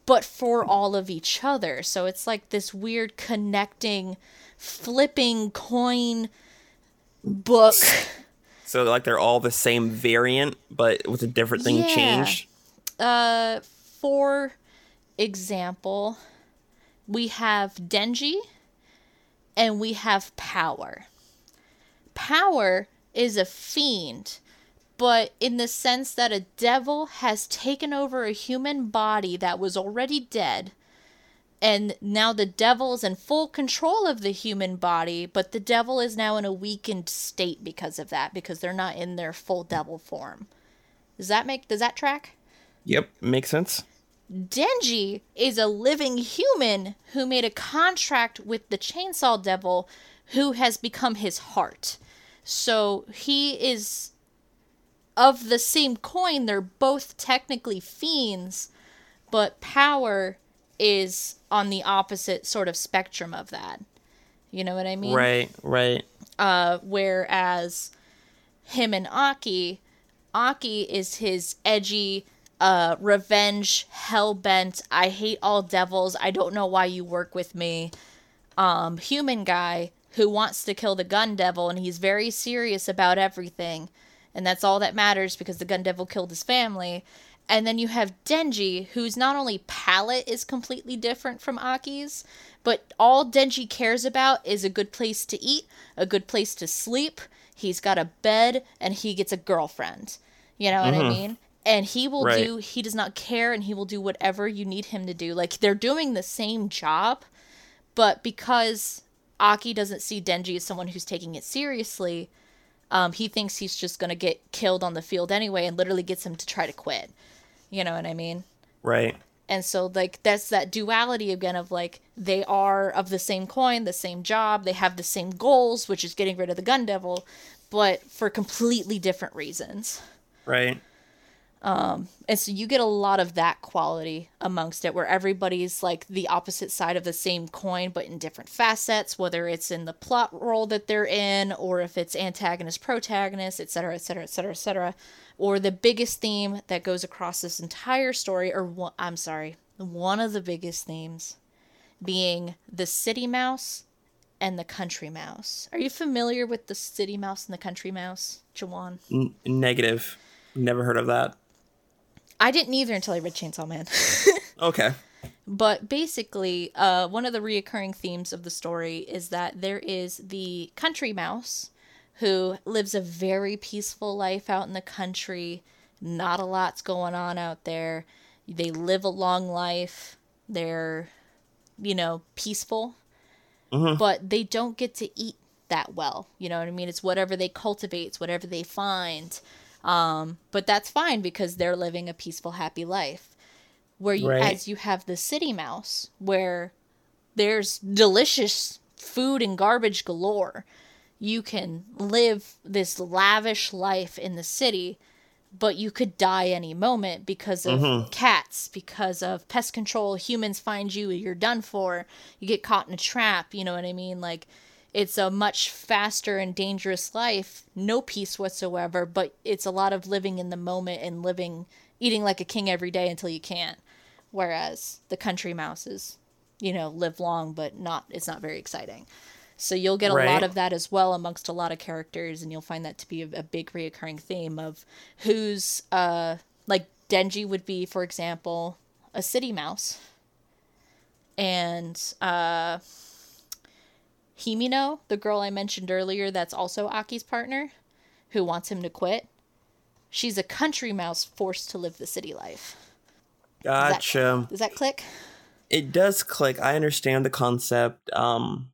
but for all of each other so it's like this weird connecting flipping coin book So like they're all the same variant, but with a different thing Yeah. changed. uh for example we have denji and we have power power is a fiend but in the sense that a devil has taken over a human body that was already dead and now the devil is in full control of the human body, but the devil is now in a weakened state because of that, because they're not in their full devil form. Does that make does that track? Yep, makes sense. Denji is a living human who made a contract with the Chainsaw Devil, who has become his heart. So he is of the same coin. They're both technically fiends, but power is on the opposite sort of spectrum of that. You know what I mean? Right, right. Uh, whereas him and Aki, Aki is his edgy, uh, revenge, hell bent. I hate all devils. I don't know why you work with me. Um, human guy who wants to kill the gun devil, and he's very serious about everything, and that's all that matters because the gun devil killed his family. And then you have Denji, whose not only palette is completely different from Aki's, but all Denji cares about is a good place to eat, a good place to sleep. He's got a bed, and he gets a girlfriend. You know what I mm-hmm. mean? And he will Right. do, he does not care, and he will do whatever you need him to do. Like, they're doing the same job, but because Aki doesn't see Denji as someone who's taking it seriously, um, he thinks he's just going to get killed on the field anyway and literally gets him to try to quit. You know what I mean? Right. And so, like, that's that duality again of like, they are of the same coin, the same job, they have the same goals, which is getting rid of the gun devil, but for completely different reasons. Right. Um, and so you get a lot of that quality amongst it, where everybody's like the opposite side of the same coin, but in different facets, whether it's in the plot role that they're in, or if it's antagonist, protagonist, etc., etc., etc., etc. Or the biggest theme that goes across this entire story, or one, I'm sorry, one of the biggest themes being the city mouse and the country mouse. Are you familiar with the city mouse and the country mouse, Jawan? N- negative. Never heard of that. I didn't either until I read Chainsaw Man. Okay. But basically, uh, one of the reoccurring themes of the story is that there is the country mouse who lives a very peaceful life out in the country. Not a lot's going on out there. They live a long life. They're, you know, peaceful. But they don't get to eat that well. You know what I mean? It's whatever they cultivate, it's whatever they find. Um, but that's fine because they're living a peaceful, happy life. Where you Right. as you have the city mouse where there's delicious food and garbage galore you can live this lavish life in the city but you could die any moment because of cats because of pest control humans find you you're done for you get caught in a trap you know what i mean? Like it's a much faster and dangerous life no peace whatsoever but it's a lot of living in the moment and living eating like a king every day until you can't. Whereas the country mouse is, you know live long but not it's not very exciting. So you'll get a lot of that as well amongst a lot of characters and you'll find that to be a, a big reoccurring theme of who's uh like denji would be for example a city mouse. And uh himeno the girl i mentioned earlier that's also aki's partner who wants him to quit she's a country mouse forced to live the city life Does that- Gotcha. does that click It does click. I understand the concept. Um,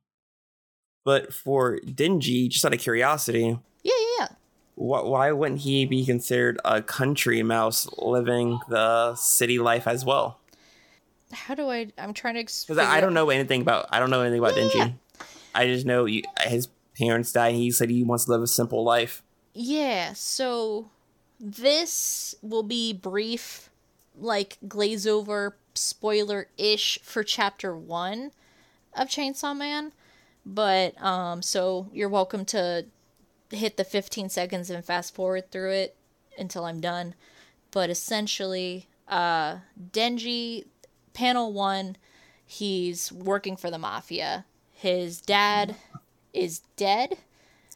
but for Dingy, just out of curiosity, yeah yeah yeah wh- why wouldn't he be considered a country mouse living the city life as well? how do i i'm trying to Because I, I don't know anything about. I don't know anything about Yeah, Dingy. yeah. I just know his parents died. And he said he wants to live a simple life. Yeah, so this will be brief, like glaze over spoiler ish for chapter one of Chainsaw Man. But um so you're welcome to hit the 15 seconds and fast forward through it until I'm done. But essentially, uh Denji panel 1, he's working for the mafia. His dad is dead.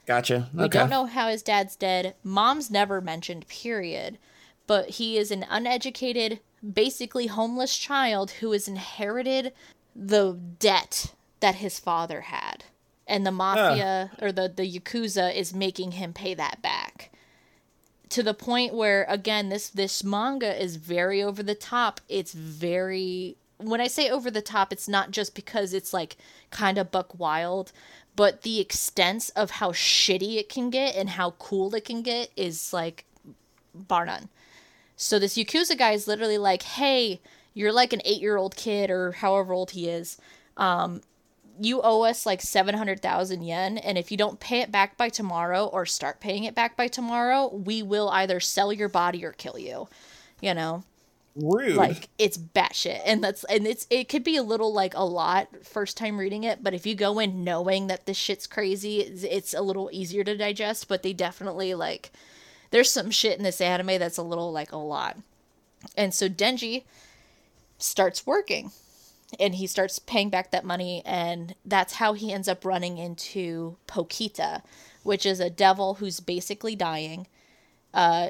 Gotcha. We don't know how his dad's dead. Mom's never mentioned, period. But he is an uneducated, basically homeless child who has inherited the debt that his father had. And the mafia or the, the Yakuza is making him pay that back. To the point where again this this manga is very over the top. It's very when I say over the top, it's not just because it's like kind of buck wild, but the extents of how shitty it can get and how cool it can get is like bar none. So this Yakuza guy is literally like, "Hey, you're like an eight year old kid or however old he is. Um, you owe us like 700,000 yen. And if you don't pay it back by tomorrow or start paying it back by tomorrow, we will either sell your body or kill you. You know? Rude. Like it's batshit. And that's, and it's, it could be a little like a lot first time reading it. But if you go in knowing that this shit's crazy, it's, it's a little easier to digest. But they definitely like, there's some shit in this anime that's a little like a lot. And so Denji starts working and he starts paying back that money and that's how he ends up running into Pokita, which is a devil who's basically dying. Uh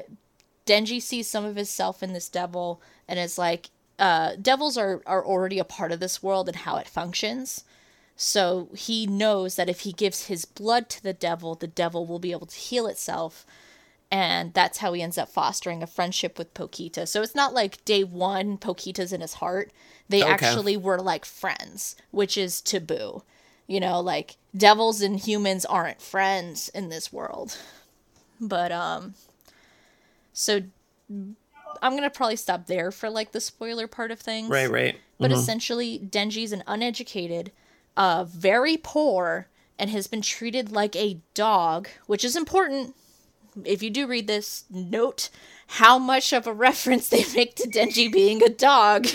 Denji sees some of himself in this devil and is like uh devils are are already a part of this world and how it functions. So he knows that if he gives his blood to the devil, the devil will be able to heal itself and that's how he ends up fostering a friendship with Pokita. So it's not like day one Pokita's in his heart. They Okay. actually were like friends, which is taboo. You know, like devils and humans aren't friends in this world. But um so I'm going to probably stop there for like the spoiler part of things. right, right. But essentially, Denji's an uneducated, uh, very poor, and has been treated like a dog, which is important. If you do read this, note how much of a reference they make to Denji being a dog.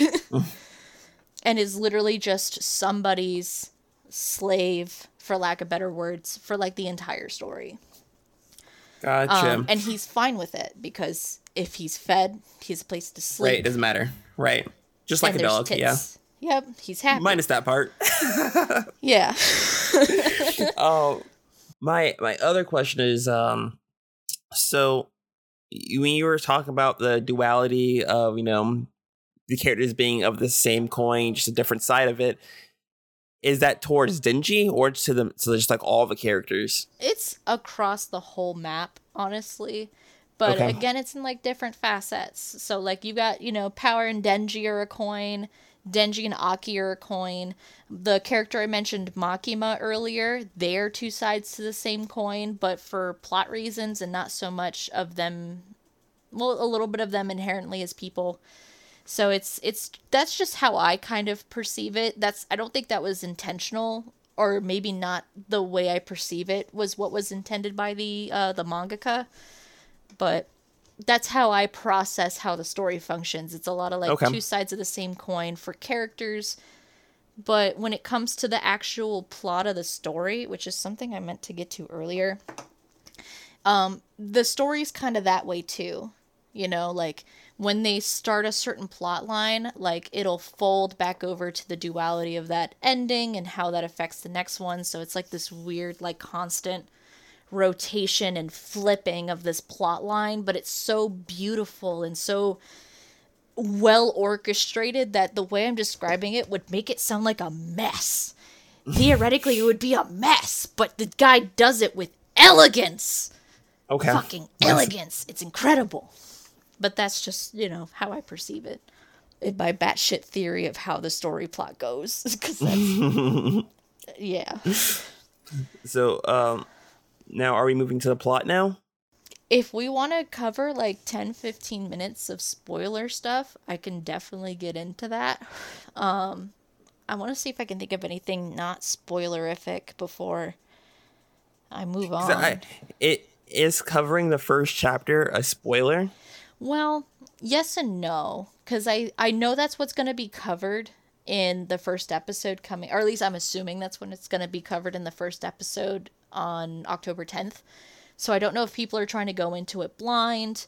and is literally just somebody's slave, for lack of better words, for like the entire story. Gotcha. Um, and he's fine with it because if he's fed, he has a place to sleep. right, it doesn't matter. Right. Just like and a dog, yeah. Yep, he's happy. Minus that part. yeah. Oh, my my other question is, um, so when you were talking about the duality of you know the characters being of the same coin, just a different side of it, is that towards Denji or to the to just like all the characters? it's across the whole map, honestly. But Okay. again, it's in like different facets. So like you got, you know, Power and Denji are a coin, Denji and Aki are a coin. The character I mentioned, Makima, earlier, they're two sides to the same coin, but for plot reasons and not so much of them well, a little bit of them inherently as people. So it's it's that's just how I kind of perceive it. That's I don't think that was intentional or maybe not the way I perceive it was what was intended by the uh the mangaka. But that's how I process how the story functions. It's a lot of like Okay. two sides of the same coin for characters. But when it comes to the actual plot of the story, which is something I meant to get to earlier, um, the story's kind of that way too. You know, like when they start a certain plot line, like it'll fold back over to the duality of that ending and how that affects the next one. So it's like this weird, like constant rotation and flipping of this plot line, but it's so beautiful and so well orchestrated that the way I'm describing it would make it sound like a mess. Theoretically, it would be a mess, but the guy does it with elegance Okay. fucking elegance. It's incredible. But that's just, you know, how I perceive it. In my batshit theory of how the story plot goes. 'Cause that's, yeah. So, um, now are we moving to the plot now? If we want to cover like 10, 15 minutes of spoiler stuff, I can definitely get into that. Um, I want to see if I can think of anything not spoilerific before I move on. I, it is covering the first chapter a spoiler. Well, yes and no, because I I know that's what's going to be covered in the first episode coming, or at least I'm assuming that's when it's going to be covered in the first episode on October 10th. So I don't know if people are trying to go into it blind,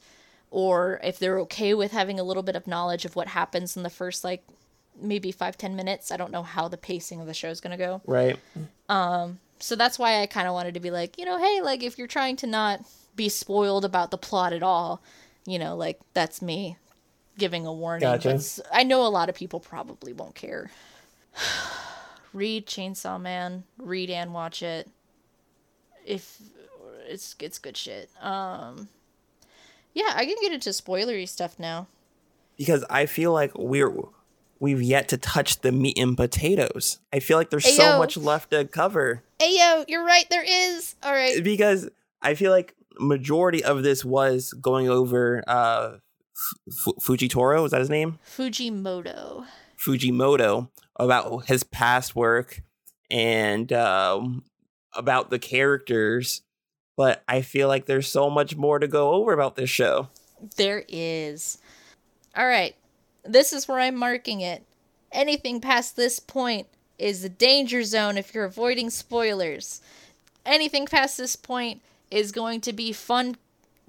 or if they're okay with having a little bit of knowledge of what happens in the first like maybe five ten minutes. I don't know how the pacing of the show is going to go Right. Um so that's why I kind of wanted to be like, you know, hey, like if you're trying to not be spoiled about the plot at all, you know, like that's me giving a warning. Gotcha. I know a lot of people probably won't care. read Chainsaw Man, read and watch it. If it's it's good shit. Um yeah, I can get into spoilery stuff now. because I feel like we're we've yet to touch the meat and potatoes. I feel like there's Ayo. so much left to cover Ayo, you're right. There is. All right. because I feel like majority of this was going over uh F- Fujitoro, is that his name? Fujimoto. Fujimoto about his past work and um, about the characters. But I feel like there's so much more to go over about this show. There is. All right. This is where I'm marking it. Anything past this point is the danger zone if you're avoiding spoilers. Anything past this point is going to be fun,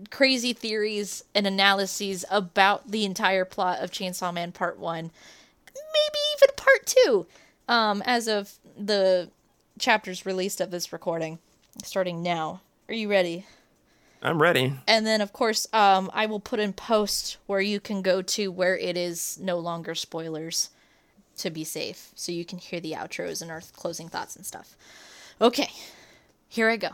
crazy theories and analyses about the entire plot of Chainsaw Man Part 1. Maybe even Part 2, um, as of the chapters released of this recording, starting now. Are you ready? I'm ready. And then, of course, um, I will put in post where you can go to where it is no longer spoilers to be safe. So you can hear the outros and our closing thoughts and stuff. Okay, here I go.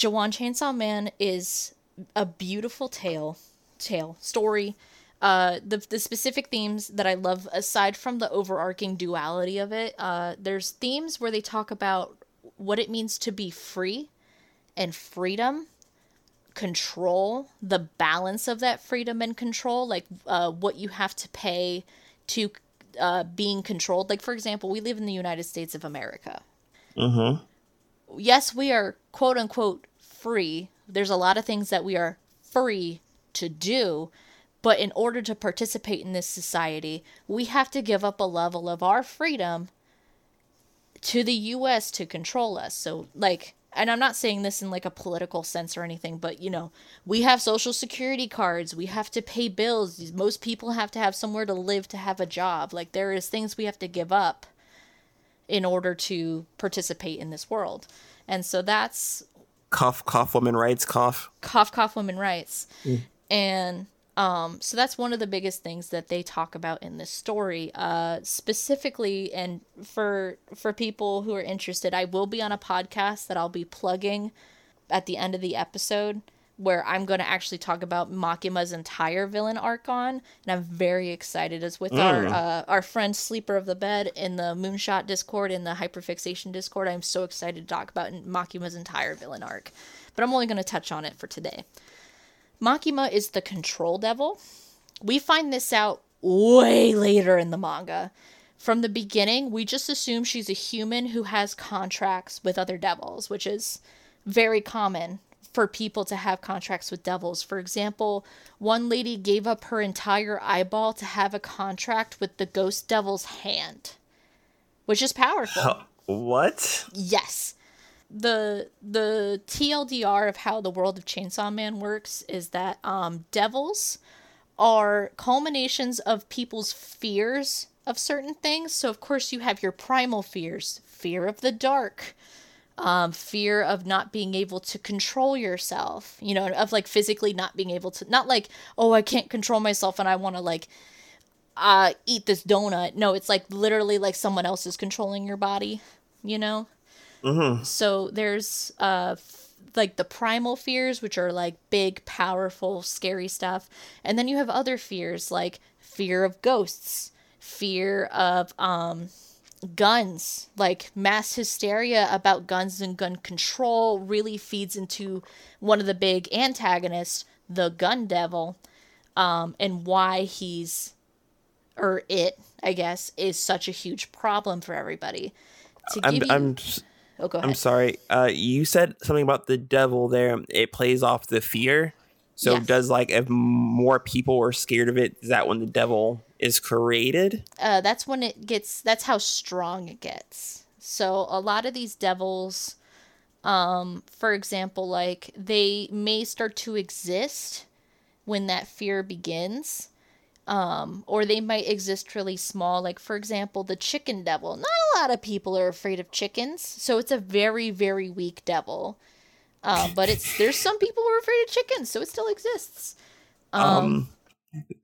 Jawan Chainsaw Man is a beautiful tale, tale, story. Uh, the, the specific themes that I love, aside from the overarching duality of it, uh, there's themes where they talk about what it means to be free and freedom control the balance of that freedom and control like uh, what you have to pay to uh, being controlled like for example we live in the united states of america Mm-hmm. yes we are quote unquote free there's a lot of things that we are free to do but in order to participate in this society we have to give up a level of our freedom to the US to control us. So like and I'm not saying this in like a political sense or anything, but you know, we have social security cards, we have to pay bills. Most people have to have somewhere to live to have a job. Like there is things we have to give up in order to participate in this world. And so that's Cough, cough, woman rights, cough. cough cough women rights. And um so that's one of the biggest things that they talk about in this story uh specifically and for for people who are interested i will be on a podcast that i'll be plugging at the end of the episode where i'm going to actually talk about makima's entire villain arc on and i'm very excited. As with our uh, our friend sleeper of the bed in the moonshot discord in the hyperfixation discord. I'm so excited to talk about makima's entire villain arc but i'm only going to touch on it for today. Makima is the control devil. We find this out way later in the manga. From the beginning, we just assume she's a human who has contracts with other devils, which is very common for people to have contracts with devils. For example, one lady gave up her entire eyeball to have a contract with the ghost devil's hand, which is powerful. What? Yes. The the TLDR of how the world of Chainsaw Man works is that um devils are culminations of people's fears of certain things. So of course you have your primal fears, fear of the dark, um, fear of not being able to control yourself, you know, of like physically not being able to not like, oh, I can't control myself and I want to like uh eat this donut. No, it's like literally like someone else is controlling your body, you know? So there's uh f- like the primal fears which are like big, powerful, scary stuff. And then you have other fears like fear of ghosts, fear of um guns, like mass hysteria about guns and gun control really feeds into one of the big antagonists, the gun devil, um, and why he's or it, I guess, is such a huge problem for everybody. To I'm, give you, I'm, oh, go ahead. I'm sorry. Uh, you said something about the devil there. It plays off the fear. So Yes. does like if more people are scared of it, is that when the devil is created? uh, that's when it gets that's how strong it gets. So a lot of these devils um for example like they may start to exist when that fear begins um or they might exist really small. Like for example the chicken devil. Not a lot of people are afraid of chickens so it's a very very weak devil. Uh, but it's there's some people who are afraid of chickens so it still exists. Um,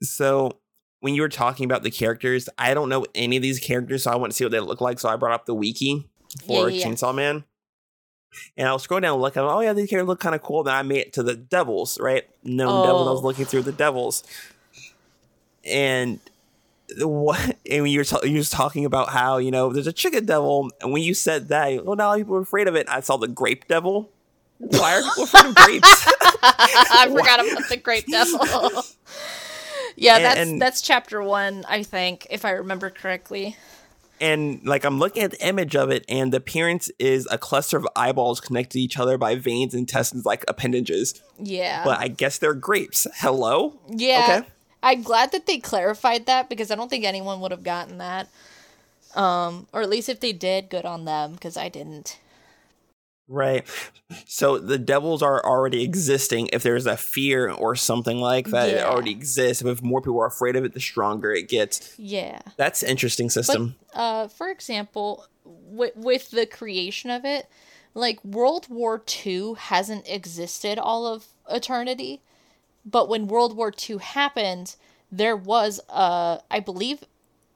so when you were talking about the characters, I don't know any of these characters, so I want to see what they look like. So I brought up the wiki for Yeah, yeah. Chainsaw Man. And I was scrolling down and looking, oh yeah, these characters look kind of cool. Then I made it to the devils, right? Known devils. I was Oh. looking through the devils. And what and when you were, ta- you was talking about how you know there's a chicken devil and when you said that well oh, now people are afraid of it i saw the grape devil why are people afraid of grapes I forgot about the grape devil. Yeah, And- that's and- that's chapter one, I think, if I remember correctly. and like i'm looking at the image of it and the appearance is a cluster of eyeballs connected to each other by veins and intestines like appendages Yeah. but i guess they're grapes hello Yeah. Okay. I'm glad that they clarified that because I don't think anyone would have gotten that. Um, or at least if they did, good on them because I didn't. Right. So the devils are already existing. If there's a fear or something like that, it already exists. If more people are afraid of it, the stronger it gets. Yeah. That's interesting system. Uh, for example, with with the creation of it, like World War II hasn't existed all of eternity, but when World War II happened, there was uh, I believe,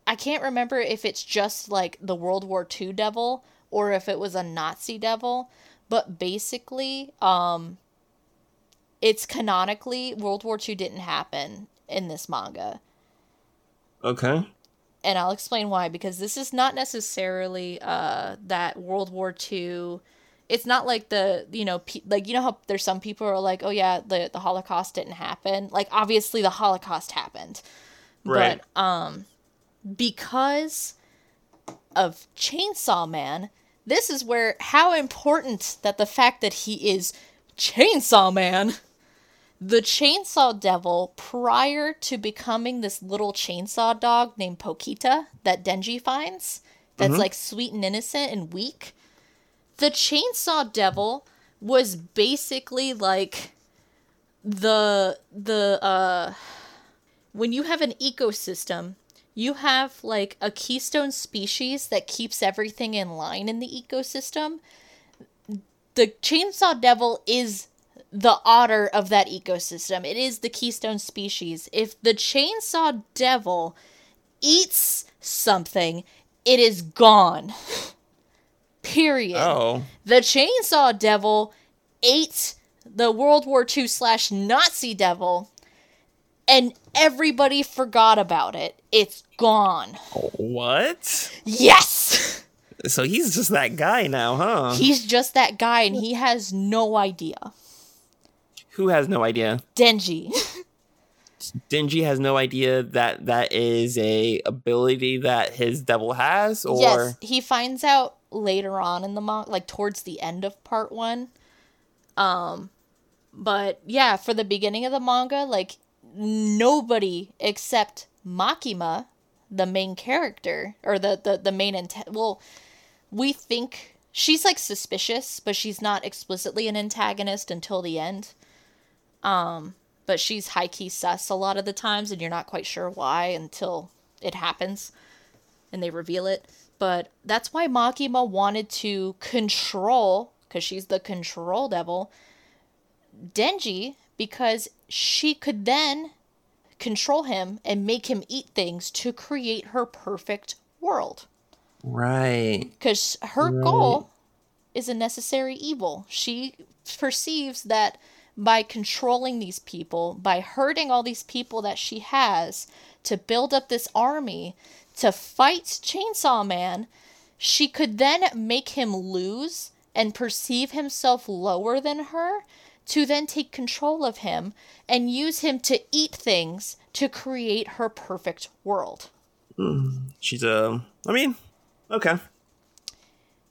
I can't remember if it's just like the World War II devil or if it was a Nazi devil, but basically, um, it's canonically World War II didn't happen in this manga okay. and I'll explain why because this is not necessarily uh that World War II it's not like the you know pe- like you know how there's some people who are like oh yeah the the Holocaust didn't happen like obviously the Holocaust happened Right. but um because of Chainsaw Man this is where how important that the fact that he is Chainsaw Man. The chainsaw devil prior to becoming this little chainsaw dog named Pokita that Denji finds that's like sweet and innocent and weak the chainsaw devil was basically like the the uh when you have an ecosystem you have like a keystone species that keeps everything in line in the ecosystem the chainsaw devil is the otter of that ecosystem. It is the keystone species. If the chainsaw devil eats something, it is gone. Period. Oh. The chainsaw devil ate the World War II slash Nazi devil, and everybody forgot about it. It's gone. What? Yes! So he's just that guy now, huh? He's just that guy, and he has no idea. Who has no idea? Denji. Denji has no idea that that is a ability that his devil has, or Yes, he finds out later on in the manga, like towards the end of part one. Um, but yeah, for the beginning of the manga, like nobody except Makima, the main character or the the the main ant- well, we think she's like suspicious, but she's not explicitly an antagonist until the end. Um, but she's high key sus a lot of the times, and you're not quite sure why until it happens and they reveal it. But that's why Makima wanted to control, because she's the control devil, Denji, because she could then control him and make him eat things to create her perfect world. right? Because her goal is a necessary evil. She perceives that by controlling these people, by hurting all these people that she has to build up this army to fight Chainsaw Man, she could then make him lose and perceive himself lower than her to then take control of him and use him to eat things to create her perfect world. Mm, She's a. I mean, okay. I mean,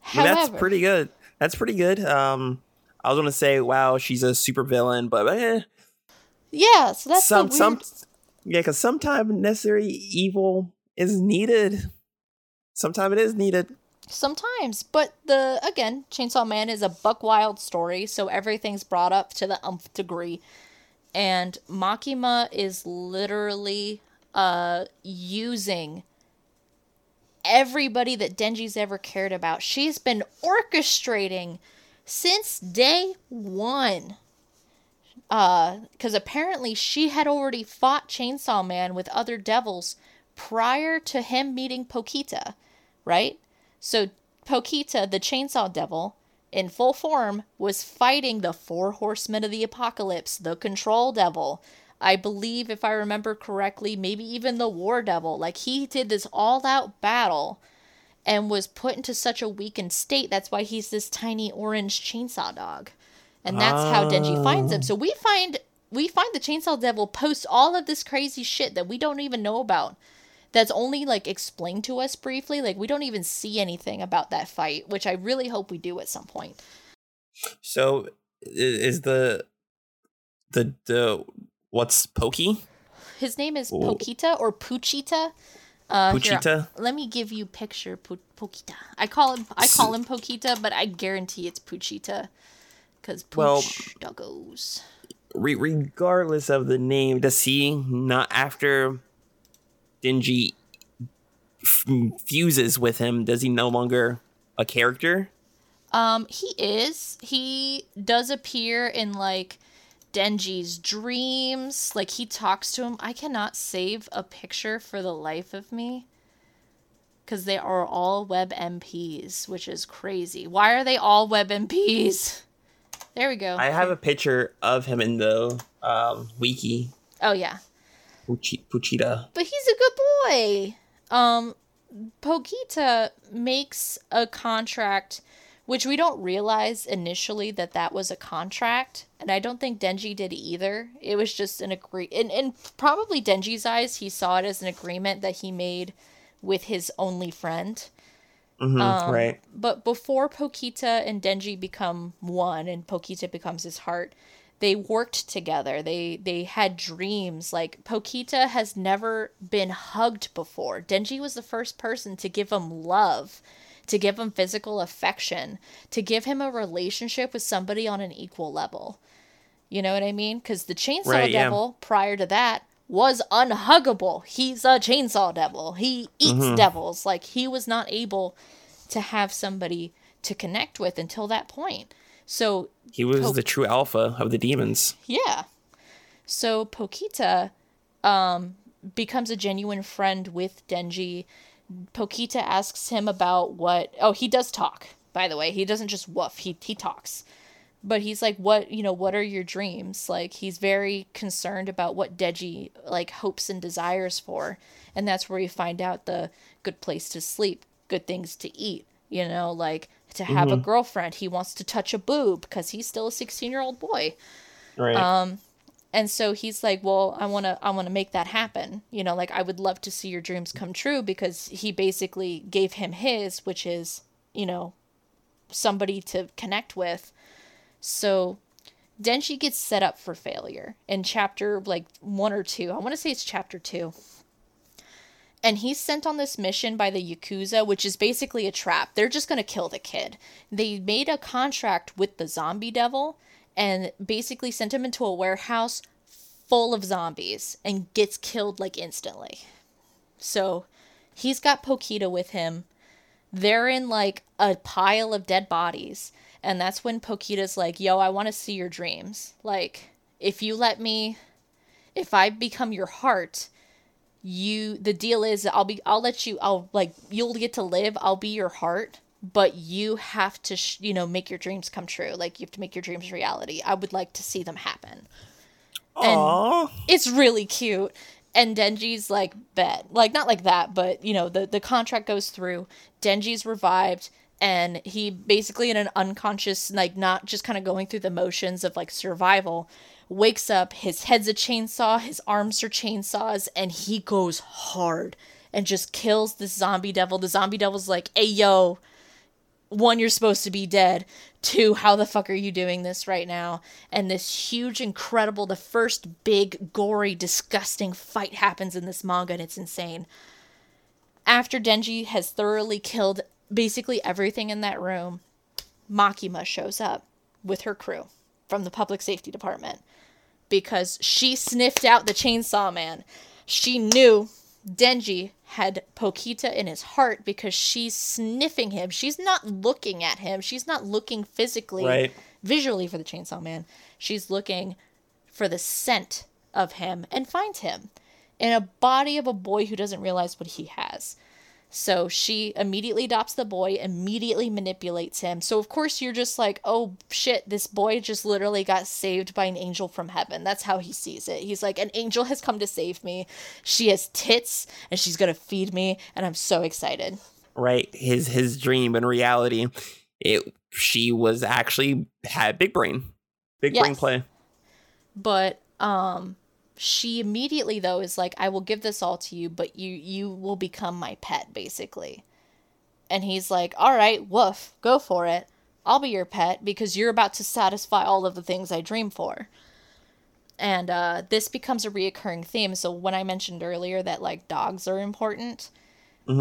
However, that's pretty good. That's pretty good. Um, I was gonna say, wow, she's a super villain, but eh, yeah, so that's some the some yeah, because sometimes necessary evil is needed. Sometimes it is needed. Sometimes, but the again, Chainsaw Man is a buck wild story, so everything's brought up to the umph degree. And Makima is literally uh using everybody that Denji's ever cared about. She's been orchestrating since day 1. Uh cuz apparently she had already fought Chainsaw Man with other devils prior to him meeting Pokita, right? So Pokita, the chainsaw devil, in full form, was fighting the four horsemen of the apocalypse, the control devil, I believe, if I remember correctly, maybe even the War Devil. Like he did this all out battle and was put into such a weakened state. That's why he's this tiny orange chainsaw dog. And that's how Denji oh. finds him. So we find we find the chainsaw devil post all of this crazy shit that we don't even know about. That's only like explained to us briefly. Like we don't even see anything about that fight, which I really hope we do at some point. So is the the the what's Pokey? His name is Ooh. Pokita or Puchita. Uh, here, Puchita? let me give you picture Po- Pokita. I call him I call him Pokita, but I guarantee it's Puchita because Pooch Well- doggos. Re- regardless of the name, does he not after Denji f- fuses with him? Does he no longer a character? Um, he is. He does appear in like Denji's dreams. Like he talks to him. I cannot save a picture for the life of me. Cause they are all web MPs, which is crazy. Why are they all web MPs? There we go. I have a picture of him in the um, wiki. oh yeah. Puchi- Pochita. But he's a good boy. Um, Pochita makes a contract, which we don't realize initially that that was a contract, and I don't think Denji did either. It was just an agree, in in probably Denji's eyes, he saw it as an agreement that he made with his only friend. Mhm, Um, right. But before Pochita and Denji become one and Pochita becomes his heart, they worked together. They they had dreams. Like Pochita has never been hugged before. Denji was the first person to give him love, to give him physical affection, to give him a relationship with somebody on an equal level. You know what I mean? Because the Chainsaw Right, yeah. Devil, prior to that, was unhuggable. He's a Chainsaw Devil. He eats Mhm. devils. Like, he was not able to have somebody to connect with until that point. So, He was Po- the true alpha of the demons. yeah. So, Pochita um, becomes a genuine friend with Denji. Pochita asks him about what. Oh, he does talk, by the way. He doesn't just woof, he, he talks but he's like what you know what are your dreams like he's very concerned about what Denji like hopes and desires for and that's where you find out the good place to sleep good things to eat you know like to have a Mhm. girlfriend he wants to touch a boob because he's still a 16 year old boy Right. um and so he's like well i want to i want to make that happen you know like i would love to see your dreams come true because he basically gave him his which is you know somebody to connect with so Denji gets set up for failure in chapter like one or two. I want to say it's chapter two. And he's sent on this mission by the Yakuza, which is basically a trap. They're just going to kill the kid. They made a contract with the zombie devil and basically sent him into a warehouse full of zombies and gets killed like instantly. So he's got Pochita with him. They're in like a pile of dead bodies. And that's when Pochita's like, yo, I want to see your dreams. Like, if you let me, if I become your heart, you, the deal is I'll be, I'll let you, I'll like, you'll get to live. I'll be your heart, but you have to, sh- you know, make your dreams come true. Like, you have to make your dreams reality. I would like to see them happen. Aww. It's really cute. And Denji's like, bet. Like, not like that, but, you know, the, the contract goes through. Denji's revived, and he basically, in an unconscious, like, not just kind of going through the motions of, like, survival, wakes up. His head's a chainsaw, his arms are chainsaws, and he goes hard and just kills this zombie devil. The zombie devil's like, hey, yo, one, you're supposed to be dead. Two, how the fuck are you doing this right now? And this huge, incredible, the first big, gory, disgusting fight happens in this manga, and it's insane. After Denji has thoroughly killed basically everything in that room, Makima shows up with her crew from the public safety department because she sniffed out the chainsaw man. She knew Denji had Pochita in his heart because she's sniffing him. She's not looking at him. She's not looking physically, Right. visually for the chainsaw man. She's looking for the scent of him and finds him in a body of a boy who doesn't realize what he has. So she immediately adopts the boy, immediately manipulates him. So of course you're just like, "Oh shit, this boy just literally got saved by an angel from heaven." That's how he sees it. He's like, "An angel has come to save me. She has tits and she's going to feed me, and I'm so excited." Right, his his dream and reality. It she was actually had big brain, big brain play. but um she immediately though is like i will give this all to you but you you will become my pet basically. And he's like all right woof go for it. I'll be your pet because you're about to satisfy all of the things i dream for. And uh this becomes a reoccurring theme. So when i mentioned earlier that like dogs are important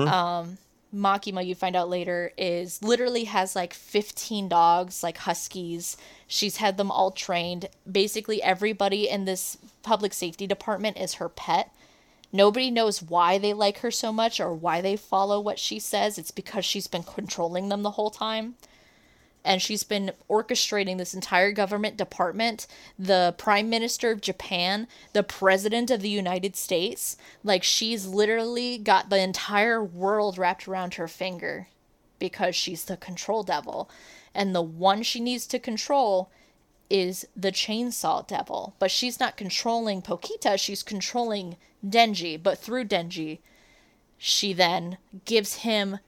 um Makima, you find out later, is literally has like 15 dogs, like huskies. She's had them all trained. Basically, everybody in this public safety department is her pet. Nobody knows why they like her so much or why they follow what she says. It's because she's been controlling them the whole time. And she's been orchestrating this entire government department, the prime minister of Japan, the president of the United States. Like, she's literally got the entire world wrapped around her finger because she's the control devil. And the one she needs to control is the chainsaw devil. But she's not controlling Pochita, she's controlling Denji. But through Denji, she then gives him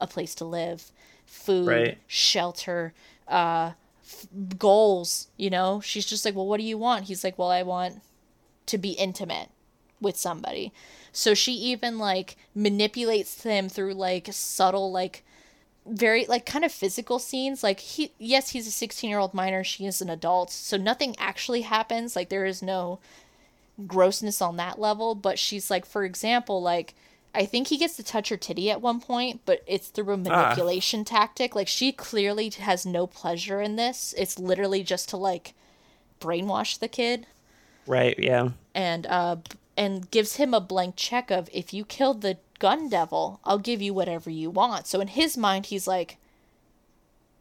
a place to live, food, Right. shelter, uh, f- goals. You know, she's just like, well, what do you want? He's like, well, I want to be intimate with somebody. So she even like manipulates him through like subtle like very like kind of physical scenes like he yes he's a 16 year old minor she is an adult so nothing actually happens like there is no grossness on that level but she's like for example like i think he gets to touch her titty at one point but it's through a manipulation tactic like she clearly has no pleasure in this it's literally just to like brainwash the kid Right, yeah. and uh and gives him a blank check of if you kill the gun devil, I'll give you whatever you want. So in his mind, he's like,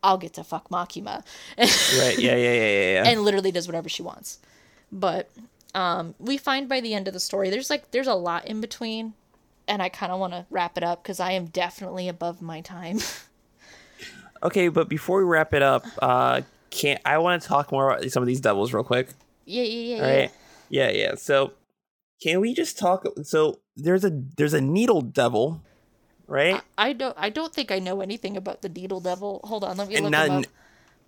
I'll get to fuck Makima, Right, yeah, yeah, yeah, yeah. yeah. and literally does whatever she wants. But um, we find by the end of the story, there's like there's a lot in between, and I kind of want to wrap it up because I am definitely above my time. Okay, but before we wrap it up, uh, can I want to talk more about some of these devils real quick? yeah, yeah, yeah, All yeah. right. Yeah, yeah. So, can we just talk? So there's a there's a needle devil, right? I don't I don't think I know anything about the Needle Devil. Hold on, let me and look none,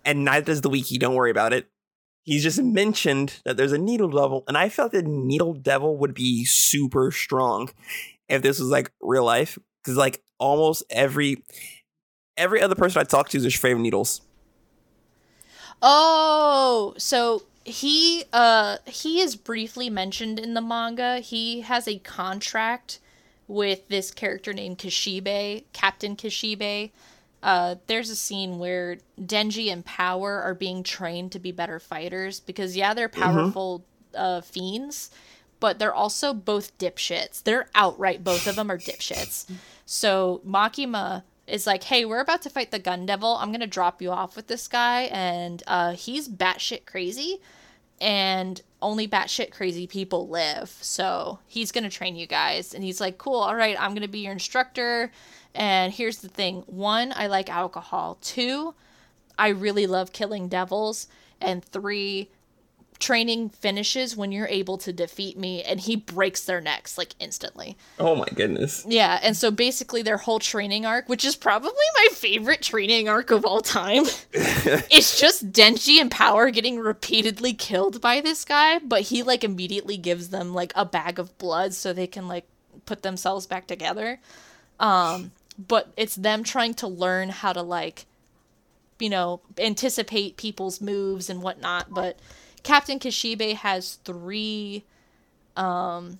and neither does the wiki. Don't worry about it. He's just mentioned that there's a needle devil, and I felt the needle devil would be super strong if this was like real life, because like almost every every other person I talk to is afraid of needles. Oh, so he uh he is briefly mentioned in the manga. He has a contract with this character named Kishibe, Captain Kishibe. Uh, there's a scene where Denji and Power are being trained to be better fighters because yeah, they're powerful uh, fiends, but they're also both dipshits. They're outright both of them are dipshits. So Makima is like, "Hey, we're about to fight the Gun Devil. I'm gonna drop you off with this guy, and uh, he's batshit crazy, and only batshit crazy people live. So he's gonna train you guys." And he's like, "Cool, all right, I'm gonna be your instructor." And here's the thing: one, I like alcohol. Two, I really love killing devils. And three, training finishes when you're able to defeat me and he breaks their necks like instantly. Oh my goodness! Yeah, and so basically their whole training arc, which is probably my favorite training arc of all time, it's just Denji and Power getting repeatedly killed by this guy, but he like immediately gives them like a bag of blood so they can like put themselves back together. Um but it's them trying to learn how to like you know, anticipate people's moves and whatnot, but Captain Kishibe has three um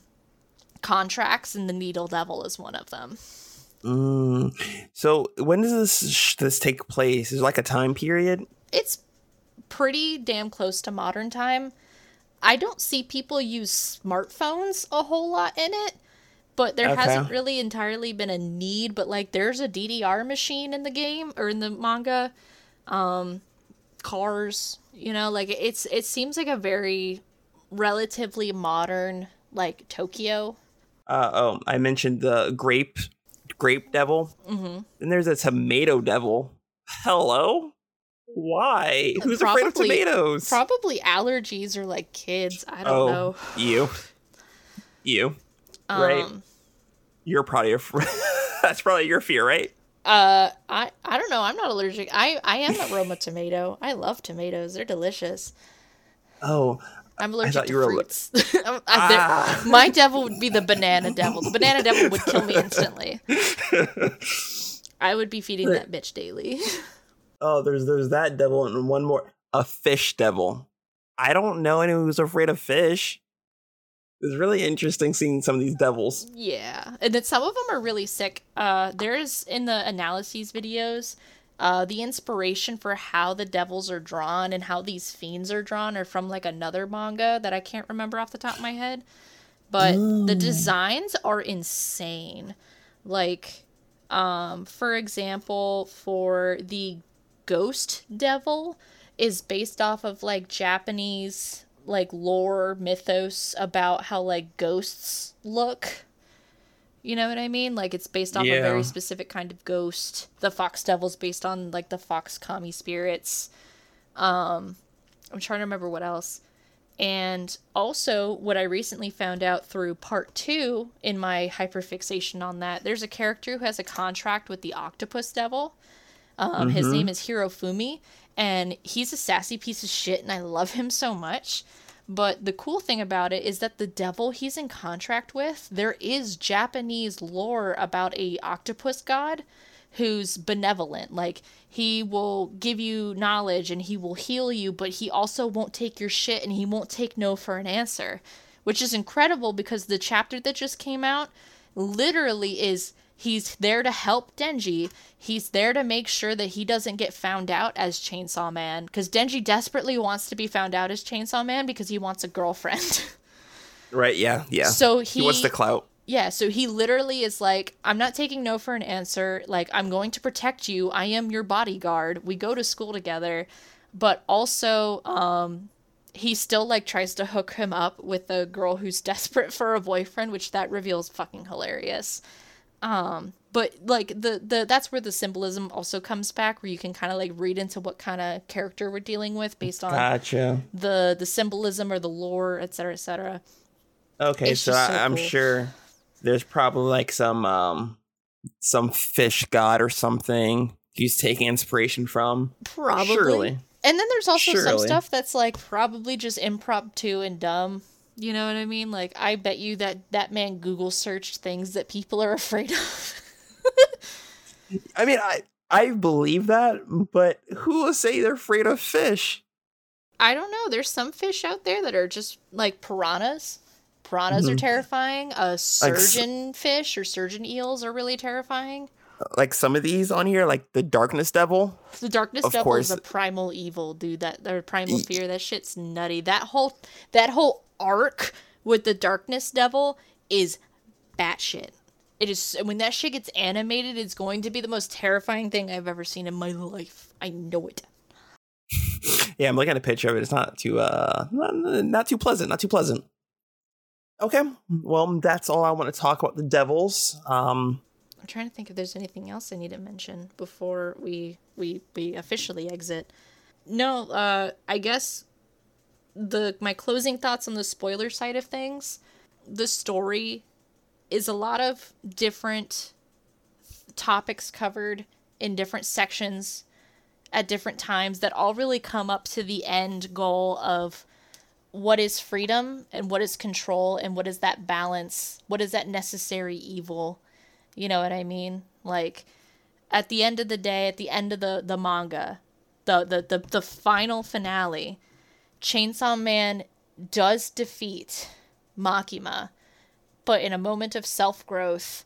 contracts and the Needle Devil is one of them. Mm. So when does this sh- this take place? Is it like a time period? It's pretty damn close to modern time. I don't see people use smartphones a whole lot in it, but there Okay. hasn't really entirely been a need, but like there's a DDR machine in the game or in the manga. Um cars, you know, like it's it seems like a very relatively modern like Tokyo. Uh, oh, I mentioned the grape grape devil. Mm-hmm. Then there's a tomato devil. Hello? Why? Who's afraid of tomatoes? Probably allergies or like kids. I don't oh, know. you. You. right. Um, You're probably a That's probably your fear, right? Uh, I I don't know. I'm not allergic. I I am a Roma tomato. I love tomatoes. They're delicious. Oh, I'm allergic thought to you were fruits. I- there- Ah. My devil would be the banana devil. The banana devil would kill me instantly. I would be feeding that bitch daily. oh, there's there's that devil and one more. A fish devil. I don't know anyone who's afraid of fish. It's really interesting seeing some of these devils. Yeah, and then some of them are really sick. Uh, there's in the analyses videos, uh, the inspiration for how the devils are drawn and how these fiends are drawn are from like another manga that I can't remember off the top of my head. But the designs are insane. Like, um, for example, for the ghost devil is based off of like Japanese like lore mythos about how like ghosts look. You know what I mean? Like it's based off a very specific kind of ghost. The fox devil's based on like the fox kami spirits. Um I'm trying to remember what else. And also what I recently found out through part 2 in my hyperfixation on that, there's a character who has a contract with the octopus devil. Um, His name is Hirofumi, and he's a sassy piece of shit, and I love him so much. But the cool thing about it is that the devil he's in contract with, there is Japanese lore about a octopus god who's benevolent. Like he will give you knowledge and he will heal you, but he also won't take your shit and he won't take no for an answer, which is incredible because the chapter that just came out literally is he's there to help Denji. He's there to make sure that he doesn't get found out as Chainsaw Man because Denji desperately wants to be found out as Chainsaw Man because he wants a girlfriend. Right? Yeah, yeah. So he wants the clout. yeah, so he literally is like, I'm not taking no for an answer. Like, I'm going to protect you. I am your bodyguard. We go to school together. But also, um, he still like tries to hook him up with a girl who's desperate for a boyfriend, which that reveals fucking hilarious. Um, but like the the that's where the symbolism also comes back, where you can kind of like read into what kind of character we're dealing with based on Gotcha. the the symbolism or the lore, et cetera, et cetera. Okay, It's so, just so I, I'm sure there's probably like some um some fish god or something he's taking inspiration from. Probably. Surely. And then there's also some stuff that's like probably just impromptu and dumb. You know what I mean? Like I bet you that that man Google searched things that people are afraid of. I mean, I I believe that, but who will say they're afraid of fish? I don't know. There's some fish out there that are just like piranhas. Piranhas are terrifying. Uh, Mm-hmm. Like surgeon fish or surgeon eels are really terrifying. Like some of these on here, like the darkness devil. The darkness Of devil course. is a primal evil, dude. That or primal fear. That shit's nutty. That whole that whole arc with the darkness devil is batshit. It is when that shit gets animated, it's going to be the most terrifying thing I've ever seen in my life. I know it. Yeah, I'm looking at a picture of it. It's not too uh not, not too pleasant, not too pleasant. Okay. Well, that's all I want to talk about the devils. Um I'm trying to think if there's anything else I need to mention before we we we officially exit. No, uh I guess the my closing thoughts on the spoiler side of things. The story is a lot of different topics covered in different sections at different times that all really come up to the end goal of what is freedom and what is control and what is that balance what is that necessary evil you know what i mean like at the end of the day at the end of the the manga the the the, the final finale chainsaw man does defeat makima but in a moment of self-growth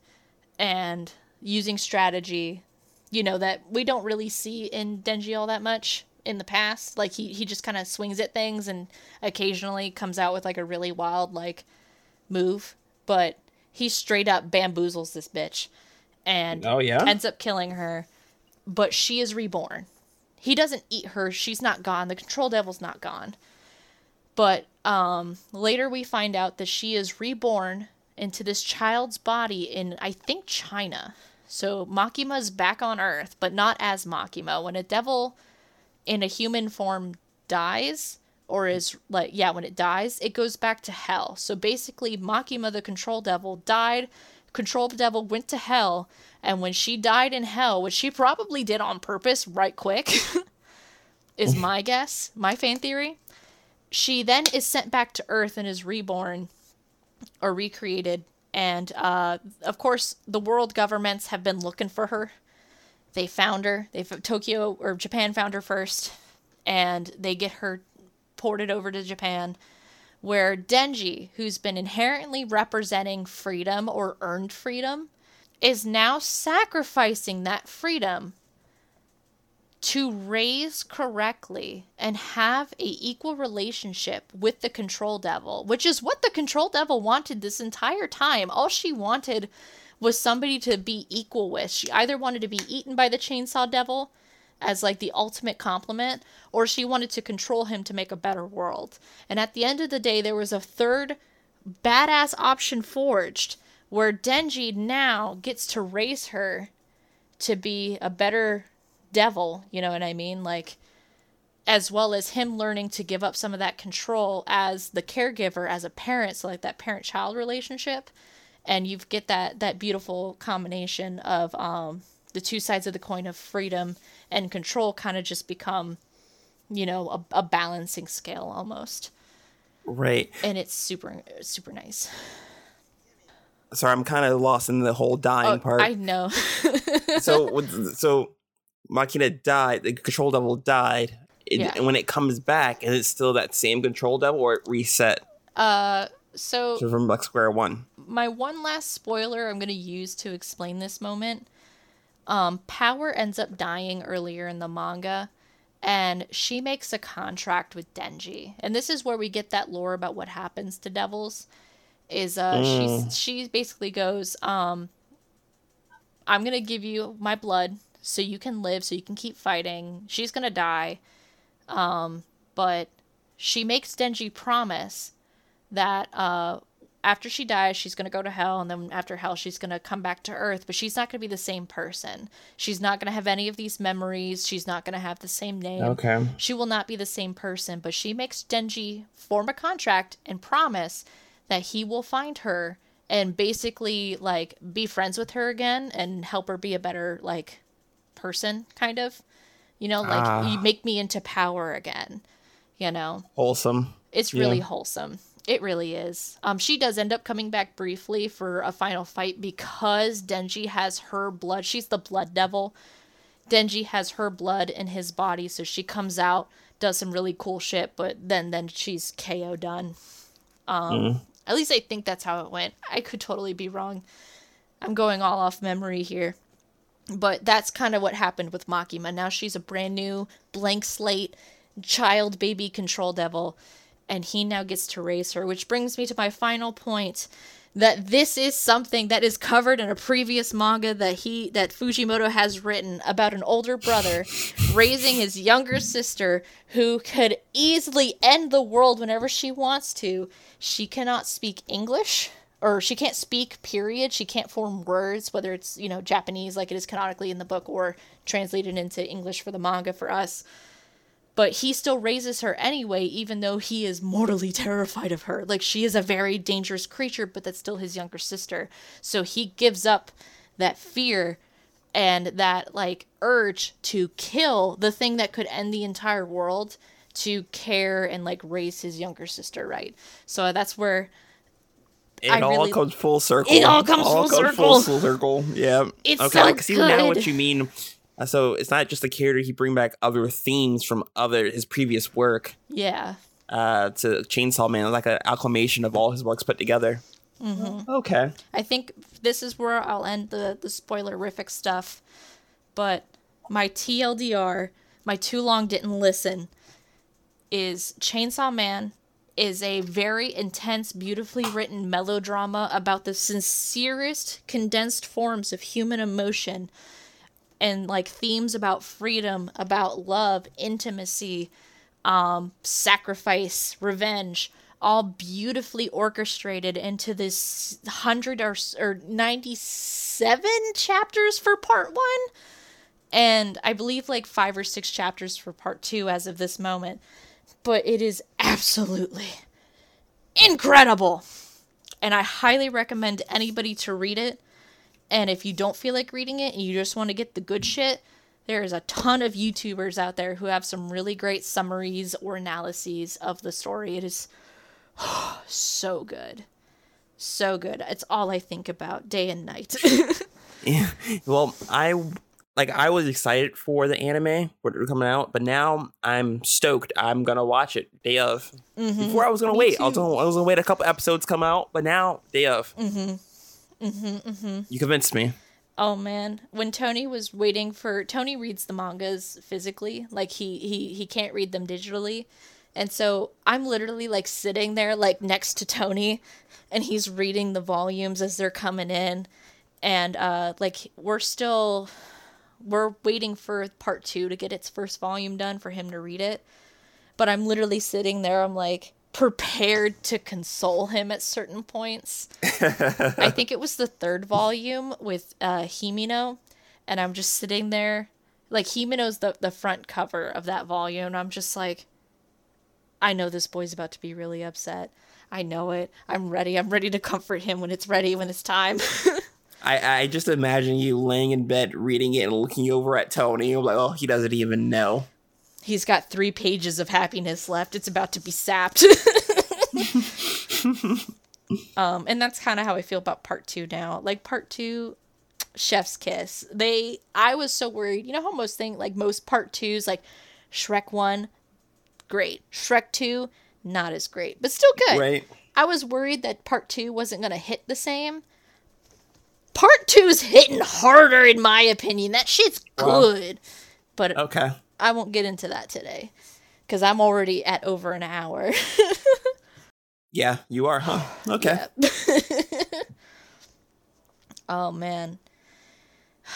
and using strategy you know that we don't really see in denji all that much in the past. Like he, he just kind of swings at things and occasionally comes out with like a really wild like move but he straight up bamboozles this bitch and Oh, yeah? ends up killing her but she is reborn. He doesn't eat her. She's not gone. The control devil's not gone but um later we find out that she is reborn into this child's body in I think China. So Makima's back on Earth, but not as Makima. When a devil in a human form dies, or is like yeah, when it dies, it goes back to hell. So basically Makima the control devil died, control devil went to hell, and when she died in hell, which she probably did on purpose right quick, is my guess, my fan theory. She then is sent back to Earth and is reborn or recreated. And uh, of course, the world governments have been looking for her. They found her. They Tokyo or Japan found her first, and they get her ported over to Japan, where Denji, who's been inherently representing freedom or earned freedom, is now sacrificing that freedom to raise correctly and have a equal relationship with the control devil which is what the control devil wanted this entire time. All she wanted was somebody to be equal with. She either wanted to be eaten by the chainsaw devil as like the ultimate compliment or she wanted to control him to make a better world. And at the end of the day there was a third badass option forged where denji now gets to raise her to be a better devil, you know what I mean? Like as well as him learning to give up some of that control as the caregiver as a parent, so like that parent child relationship. And you get that that beautiful combination of um the two sides of the coin of freedom and control kind of just become, you know, a, a balancing scale almost. Right. And it's super super nice. Sorry, I'm kind of lost in the whole dying Oh, part. I know. so so Makima died, the control devil died. It- Yeah. And when it comes back, is it still that same control devil or it reset uh so so from like square one? my one last spoiler I'm going to use to explain this moment. Um, Power ends up dying earlier in the manga, and she makes a contract with Denji. And this is where we get that lore about what happens to devils. Is uh, she's she basically goes, um, I'm gonna give you my blood so you can live, so you can keep fighting. She's gonna die, um, but she makes Denji promise that uh, after she dies, she's going to go to hell, and then after hell, she's going to come back to Earth, but she's not going to be the same person. She's not going to have any of these memories. She's not going to have the same name. Okay. She will not be the same person, but she makes Denji form a contract and promise that he will find her and basically like be friends with her again and help her be a better like person kind of. You know, like Ah. you make me into power again. You know. Wholesome. It's really Yeah. wholesome. It really is. Um, she does end up coming back briefly for a final fight because Denji has her blood. She's the blood devil. Denji has her blood in his body, so she comes out, does some really cool shit, but then then she's KO done. Um, At least I think that's how it went. I could totally be wrong. I'm going all off memory here. But that's kind of what happened with Makima. Now she's a brand new blank slate child baby control devil and he now gets to raise her, which brings me to my final point that this is something that is covered in a previous manga that he that Fujimoto has written about an older brother raising his younger sister who could easily end the world whenever she wants to. She cannot speak English or she can't speak period. She can't form words whether it's, you know, Japanese like it is canonically in the book or translated into English for the manga for us but he still raises her anyway, even though he is mortally terrified of her. Like, she is a very dangerous creature, but that's still his younger sister. So he gives up that fear and that, like, urge to kill the thing that could end the entire world to care and, like, raise his younger sister right. So that's where It I all really- comes full circle. It all comes full circle. full circle. Yeah. It's okay, so I can see now what you mean. Uh, So it's not just the character; he bring back other themes from other his previous work Yeah. uh, to Chainsaw Man, like an acclamation of all his works put together. Mm-hmm. Okay. I think this is where I'll end the the spoilerific stuff. But my TLDR, my too long didn't listen, is Chainsaw Man is a very intense, beautifully written melodrama about the sincerest condensed forms of human emotion and like themes about freedom, about love, intimacy, um, sacrifice, revenge, all beautifully orchestrated into this 100 or, or 97 chapters for part one. And I believe like five or six chapters for part two as of this moment. But it is absolutely incredible. And I highly recommend anybody to read it. And if you don't feel like reading it and you just want to get the good shit, there is a ton of YouTubers out there who have some really great summaries or analyses of the story. It is so good. So good. It's all I think about day and night. Yeah. Well, I like I was excited for the anime when it was coming out, but now I'm stoked. I'm gonna watch it day of. Before I was gonna Me wait. I was gonna, I was gonna wait a couple episodes come out, but now day of. Mm-hmm. Mm-hmm. You convinced me. Oh man, when Tony was waiting for Tony reads the mangas physically, like he he he can't read them digitally. And so I'm literally like sitting there like next to Tony and he's reading the volumes as they're coming in and uh like we're still we're waiting for part 2 to get its first volume done for him to read it. But I'm literally sitting there I'm like prepared to console him at certain points. I think it was the third volume with uh, Himeno, and I'm just sitting there, like Himeno's the the front cover of that volume. And I'm just like, I know this boy's about to be really upset. I know it. I'm ready. I'm ready to comfort him when it's ready, when it's time. I, I just imagine you laying in bed reading it and looking over at Tony. I'm like, oh, he doesn't even know. He's got three pages of happiness left. It's about to be sapped. um, and that's kind of how I feel about part two now. Like part two, Chef's Kiss. They, I was so worried. You know how most thing, like most part twos, like Shrek one, great. Shrek two, not as great, but still good. Right? I was worried that part two wasn't gonna hit the same. Part two's hitting harder, in my opinion. That shit's Wow. good, but Okay. I won't get into that today because I'm already at over an hour. Yeah, you are, huh? Okay. oh man.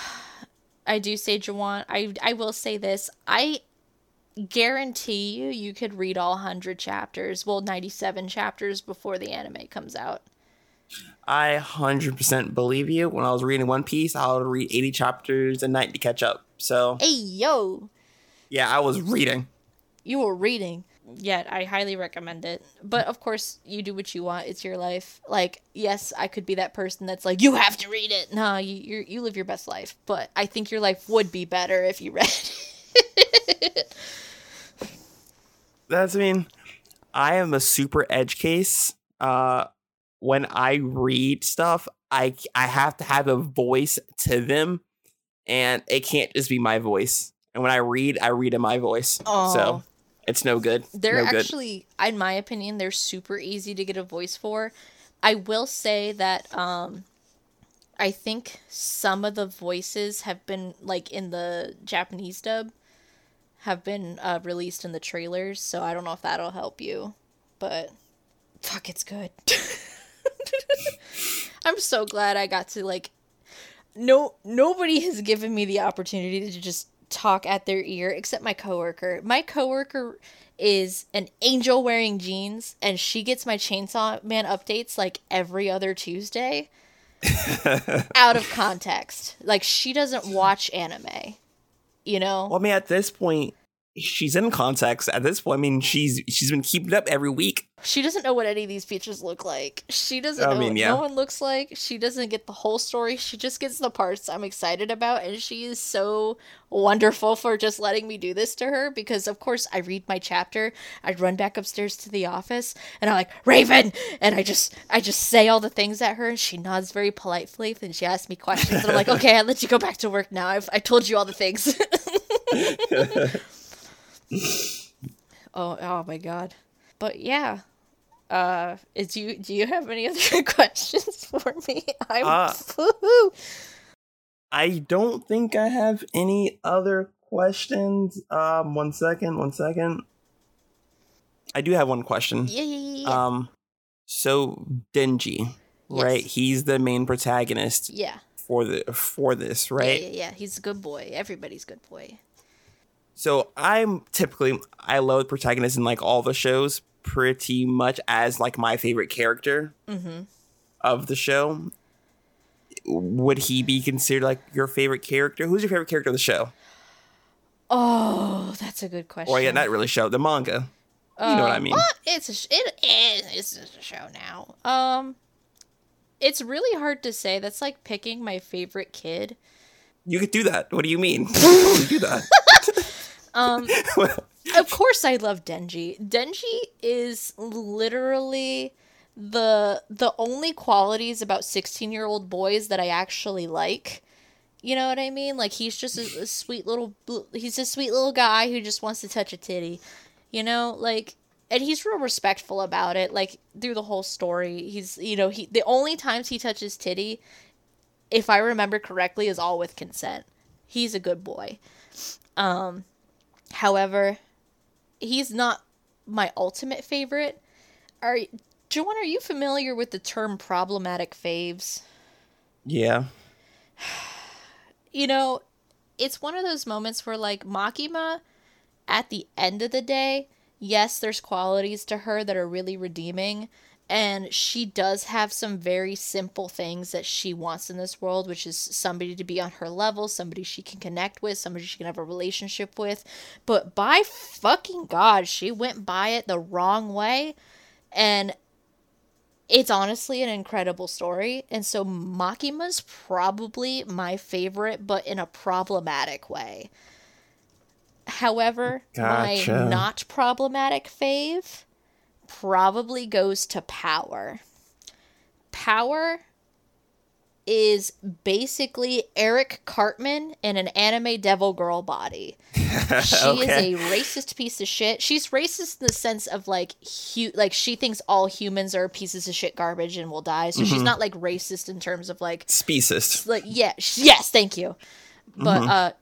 I do say Jawan. I I will say this. I guarantee you you could read all 100 chapters, well 97 chapters before the anime comes out. I 100% believe you. When I was reading One Piece, I would read 80 chapters a night to catch up. So, Hey yo, yeah, I was reading. you were reading. Yet I highly recommend it. But of course, you do what you want. It's your life. Like, yes, I could be that person that's like, you have to read it. No, you you you live your best life. But I think your life would be better if you read it. That's, I mean, I am a super edge case. Uh, when I read stuff, I, I have to have a voice to them, and it can't just be my voice. And when I read, I read in my voice. Oh. So, it's no good. They're no good. actually, in my opinion, they're super easy to get a voice for. I will say that um, I think some of the voices have been like in the Japanese dub have been uh, released in the trailers, so I don't know if that'll help you, but fuck, it's good. I'm so glad I got to like no nobody has given me the opportunity to just talk at their ear except my coworker. My coworker is an angel wearing jeans and she gets my chainsaw man updates like every other Tuesday. out of context. Like she doesn't watch anime. You know? Well, I mean, at this point, she's in context. At this point, I mean, she's she's been keeping up every week. She doesn't know what any of these features look like. She doesn't I know mean, what yeah. no one looks like. She doesn't get the whole story. She just gets the parts I'm excited about, and she is so wonderful for just letting me do this to her because of course I read my chapter, I run back upstairs to the office, and I'm like, Raven and I just I just say all the things at her and she nods very politely and she asks me questions and I'm like, Okay, I'll let you go back to work now. I've I told you all the things. oh oh my god. But yeah, uh, is you do you have any other questions for me? I'm Uh, woo-hoo. I don't think I have any other questions. Um, one second, one second. I do have one question. yeah, yeah, yeah. Um, so Denji, right? He's the main protagonist yeah. for the for this, right? Yeah, yeah, yeah. He's a good boy. Everybody's good boy. So I'm typically I load protagonists in like all the shows, pretty much as like my favorite character Mm-hmm. of the show. Would he be considered like your favorite character? Who's your favorite character of the show? Oh, that's a good question. Or yeah, not really show, the manga. You know what I Uh, mean? well, it's a sh- it is it's just a show now. Um, it's really hard to say. That's like picking my favorite kid. You could do that. What do you mean? You do that. Um, of course I love Denji. Denji is literally the the only qualities about 16-year-old boys that I actually like. You know what I mean? Like he's just a, a sweet little he's a sweet little guy who just wants to touch a titty. You know, like and he's real respectful about it like through the whole story. He's you know, he the only times he touches titty if I remember correctly is all with consent. He's a good boy. Um However, he's not my ultimate favorite. Are Joanne, are you familiar with the term problematic faves? yeah. You know, it's one of those moments where like Makima at the end of the day, yes, there's qualities to her that are really redeeming, and she does have some very simple things that she wants in this world, which is somebody to be on her level, somebody she can connect with, somebody she can have a relationship with. But by fucking God, she went by it the wrong way. And it's honestly an incredible story. And so Makima's probably my favorite, but in a problematic way. However, Gotcha. my not problematic fave probably goes to Power. Power is basically Eric Cartman in an anime devil girl body. She Okay. is a racist piece of shit. She's racist in the sense of like hu- like she thinks all humans are pieces of shit garbage and will die. So she's not like racist in terms of like Speciest. like yeah, yes, thank you. But uh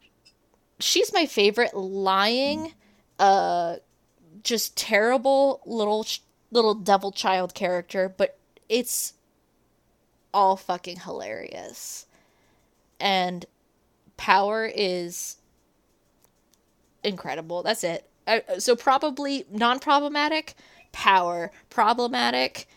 she's my favorite lying uh just terrible little little devil child character, but it's all fucking hilarious. And power is incredible. That's it. Uh, so probably non-problematic, power, problematic,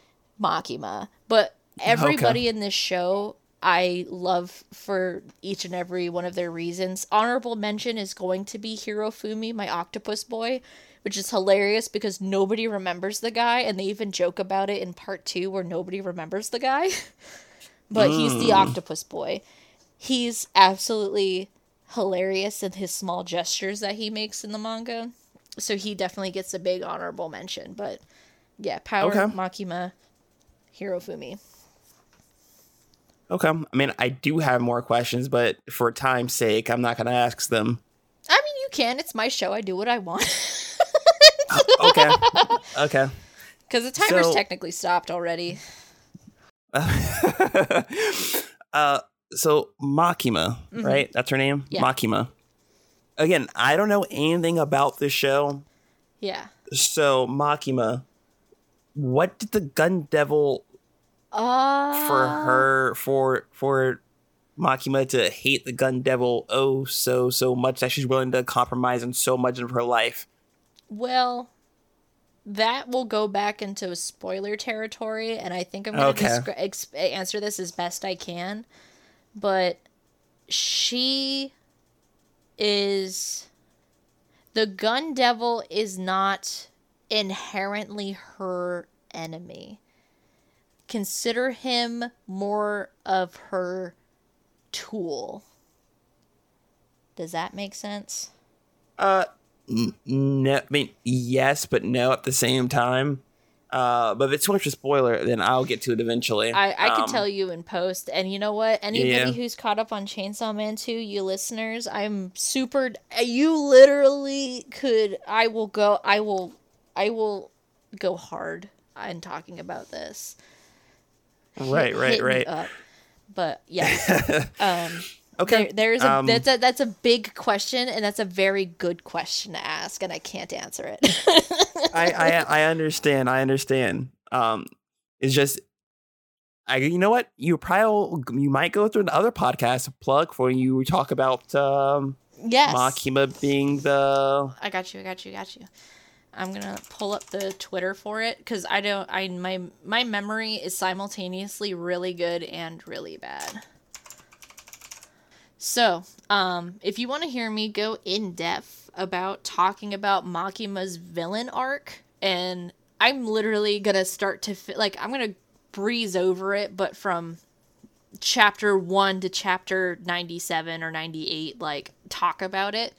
Makima. But everybody in this show I love for each and every one of their reasons. Honorable mention is going to be Hirofumi, my octopus boy, which is hilarious because nobody remembers the guy, and they even joke about it in part two where nobody remembers the guy. but he's the mm. octopus boy. He's absolutely hilarious in his small gestures that he makes in the manga. So he definitely gets a big honorable mention. But yeah, Power, Okay. Makima, Hirofumi. Okay. I mean, I do have more questions, but for time's sake, I'm not going to ask them. I mean, you can. It's my show. I do what I want. Okay. okay. Because the timer's So- technically stopped already. uh, so Makima, right? That's her name? Yeah. Makima. Again, I don't know anything about this show. Yeah. So, Makima, what did the Gun Devil Uh, for her for for Makima to hate the Gun Devil oh so so much that she's willing to compromise on so much of her life? Well, that will go back into spoiler territory, and I think I'm going to Okay. descri- ex- answer this as best I can. But she is. The gun devil is not inherently her enemy. Consider him more of her tool. Does that make sense? Uh, no, I mean yes, but no at the same time. Uh, but if it's too much of a spoiler, then I'll get to it eventually. I, I can Um, tell you in post. And you know what? Anybody Yeah. who's caught up on Chainsaw Man 2, you listeners, I'm super. You literally could. I will go. I will. I will go hard in talking about this. Right, right, Hit right. But yeah, um, Okay. there, there's a um, that's a that's a big question, and that's a very good question to ask, and I can't answer it. I, I I understand. I understand. Um, it's just, I you know what you probably you might go through the other podcast plug for you talk about um yes, Makima being the I got you. I got you. I got you. I'm gonna pull up the Twitter for it because I don't. I my my memory is simultaneously really good and really bad. So, um, if you want to hear me go in depth about talking about Makima's villain arc, and I'm literally gonna start to fi- like I'm gonna breeze over it, but from chapter one to chapter 97 or 98, like talk about it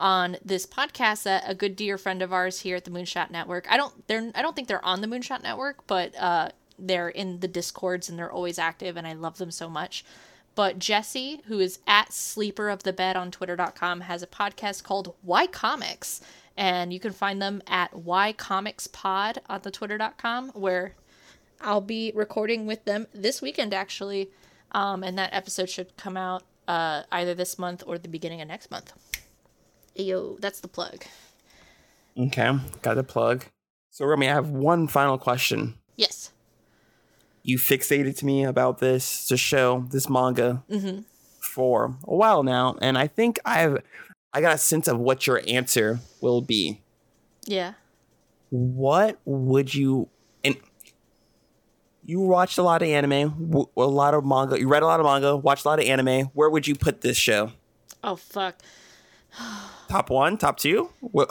on this podcast that a good dear friend of ours here at the Moonshot Network. I don't they're I don't think they're on the Moonshot Network, but uh they're in the discords and they're always active and I love them so much. But Jesse, who is at Sleeper of the Bed on Twitter.com, has a podcast called Why Comics. And you can find them at Why Comics Pod on the Twitter.com, where I'll be recording with them this weekend actually. Um, and that episode should come out uh, either this month or the beginning of next month. Yo, that's the plug. Okay, got the plug. So, Romy, I have one final question. Yes. You fixated to me about this, this show, this manga, for a while now, and I think I've I got a sense of what your answer will be. Yeah. What would you and you watched a lot of anime, w- a lot of manga. You read a lot of manga, watched a lot of anime. Where would you put this show? Oh fuck. Top one, top two? What?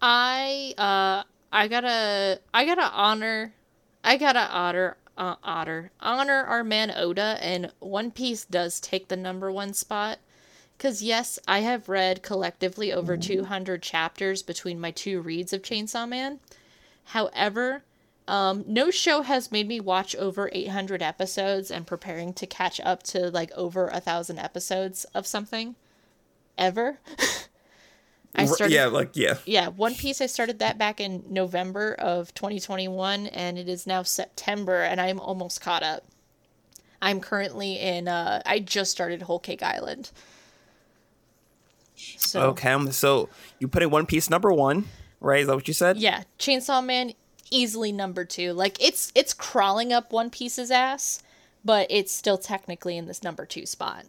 I uh I gotta I gotta honor I gotta honor uh, otter honor our man Oda and One Piece does take the number one spot. Cause yes, I have read collectively over two hundred chapters between my two reads of Chainsaw Man. However, um, no show has made me watch over 800 episodes and preparing to catch up to like over a thousand episodes of something ever. I started yeah, like yeah. yeah, One Piece. I started that back in November of 2021, and it is now September, and I'm almost caught up. I'm currently in. Uh, I just started Whole Cake Island. So Okay, um, so you put in One Piece number one, right? Is that what you said? yeah, Chainsaw Man easily number two. Like it's it's crawling up One Piece's ass, but it's still technically in this number two spot.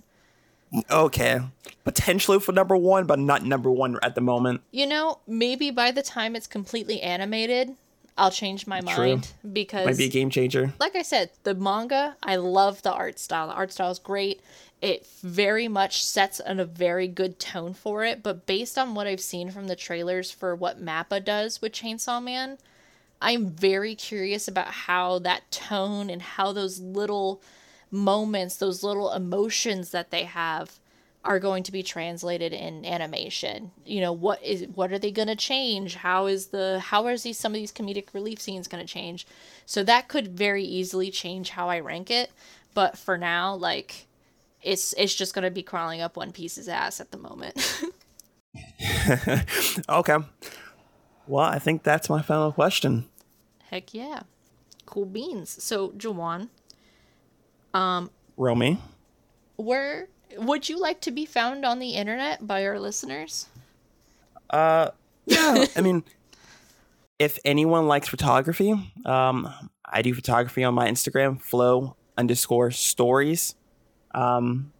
Okay, potentially for number one, but not number one at the moment. You know, maybe by the time it's completely animated, I'll change my True. mind because Might be a game changer. like I said, the manga, I love the art style. The art style is great. It very much sets an, a very good tone for it. But based on what I've seen from the trailers for what Mappa does with Chainsaw Man, I'm very curious about how that tone and how those little moments, those little emotions that they have are going to be translated in animation. You know, what is what are they going to change? How is the how is these some of these comedic relief scenes going to change? So that could very easily change how I rank it, but for now like it's it's just going to be crawling up One Piece's ass at the moment. Okay. Well, I think that's my final question. Heck yeah. Cool beans. So, Jawan, Romy. where would you like to be found on the internet by our listeners? Uh, yeah. I mean, if anyone likes photography, um, I do photography on my Instagram, flow underscore stories. Um,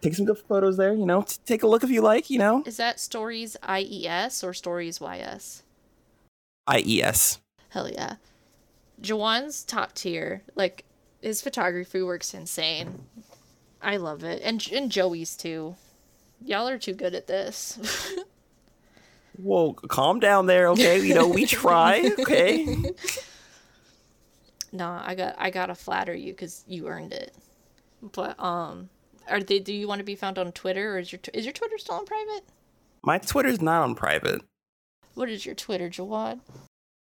take some good photos there. You know, take a look if you like. You know, Is that stories IES or stories YS? IES. Hell yeah. Jawan's top tier. Like his photography works insane. I love it. And and Joey's too. Y'all are too good at this. Whoa, calm down there, okay? You know, we try, okay? nah, I got I gotta flatter you because you earned it. But um, are they? Do you want to be found on Twitter or is your is your Twitter still on private? My Twitter's not on private. What is your Twitter, Jawad?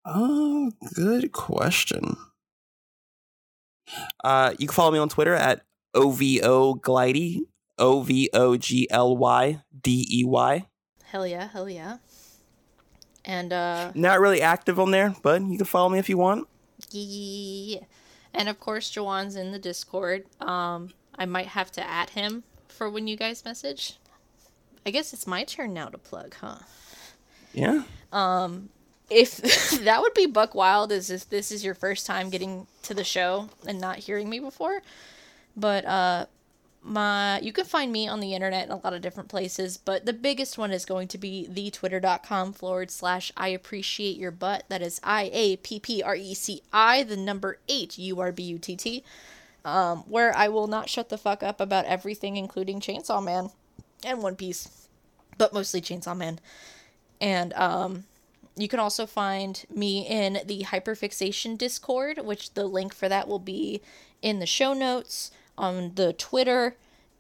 Oh, good question. Uh, you can follow me on Twitter at OVO Glydey, O V O G L Y D E Y. Hell yeah, hell yeah. And uh, Not really active on there, but you can follow me if you want. Yeah. And of course, Jawan's in the Discord. Um, I might have to add him for when you guys message. I guess it's my turn now to plug, huh? Yeah. If that would be Buck Wild, is if this is your first time getting to the show and not hearing me before. But uh, my you can find me on the internet in a lot of different places, but the biggest one is going to be thetwitter.com forward slash I appreciate your butt. That is I A P P R E C I, the number eight U R B U T T. Um, where I will not shut the fuck up about everything, including Chainsaw Man and One Piece, but mostly Chainsaw Man. And um, you can also find me in the Hyperfixation Discord, which the link for that will be in the show notes on the Twitter.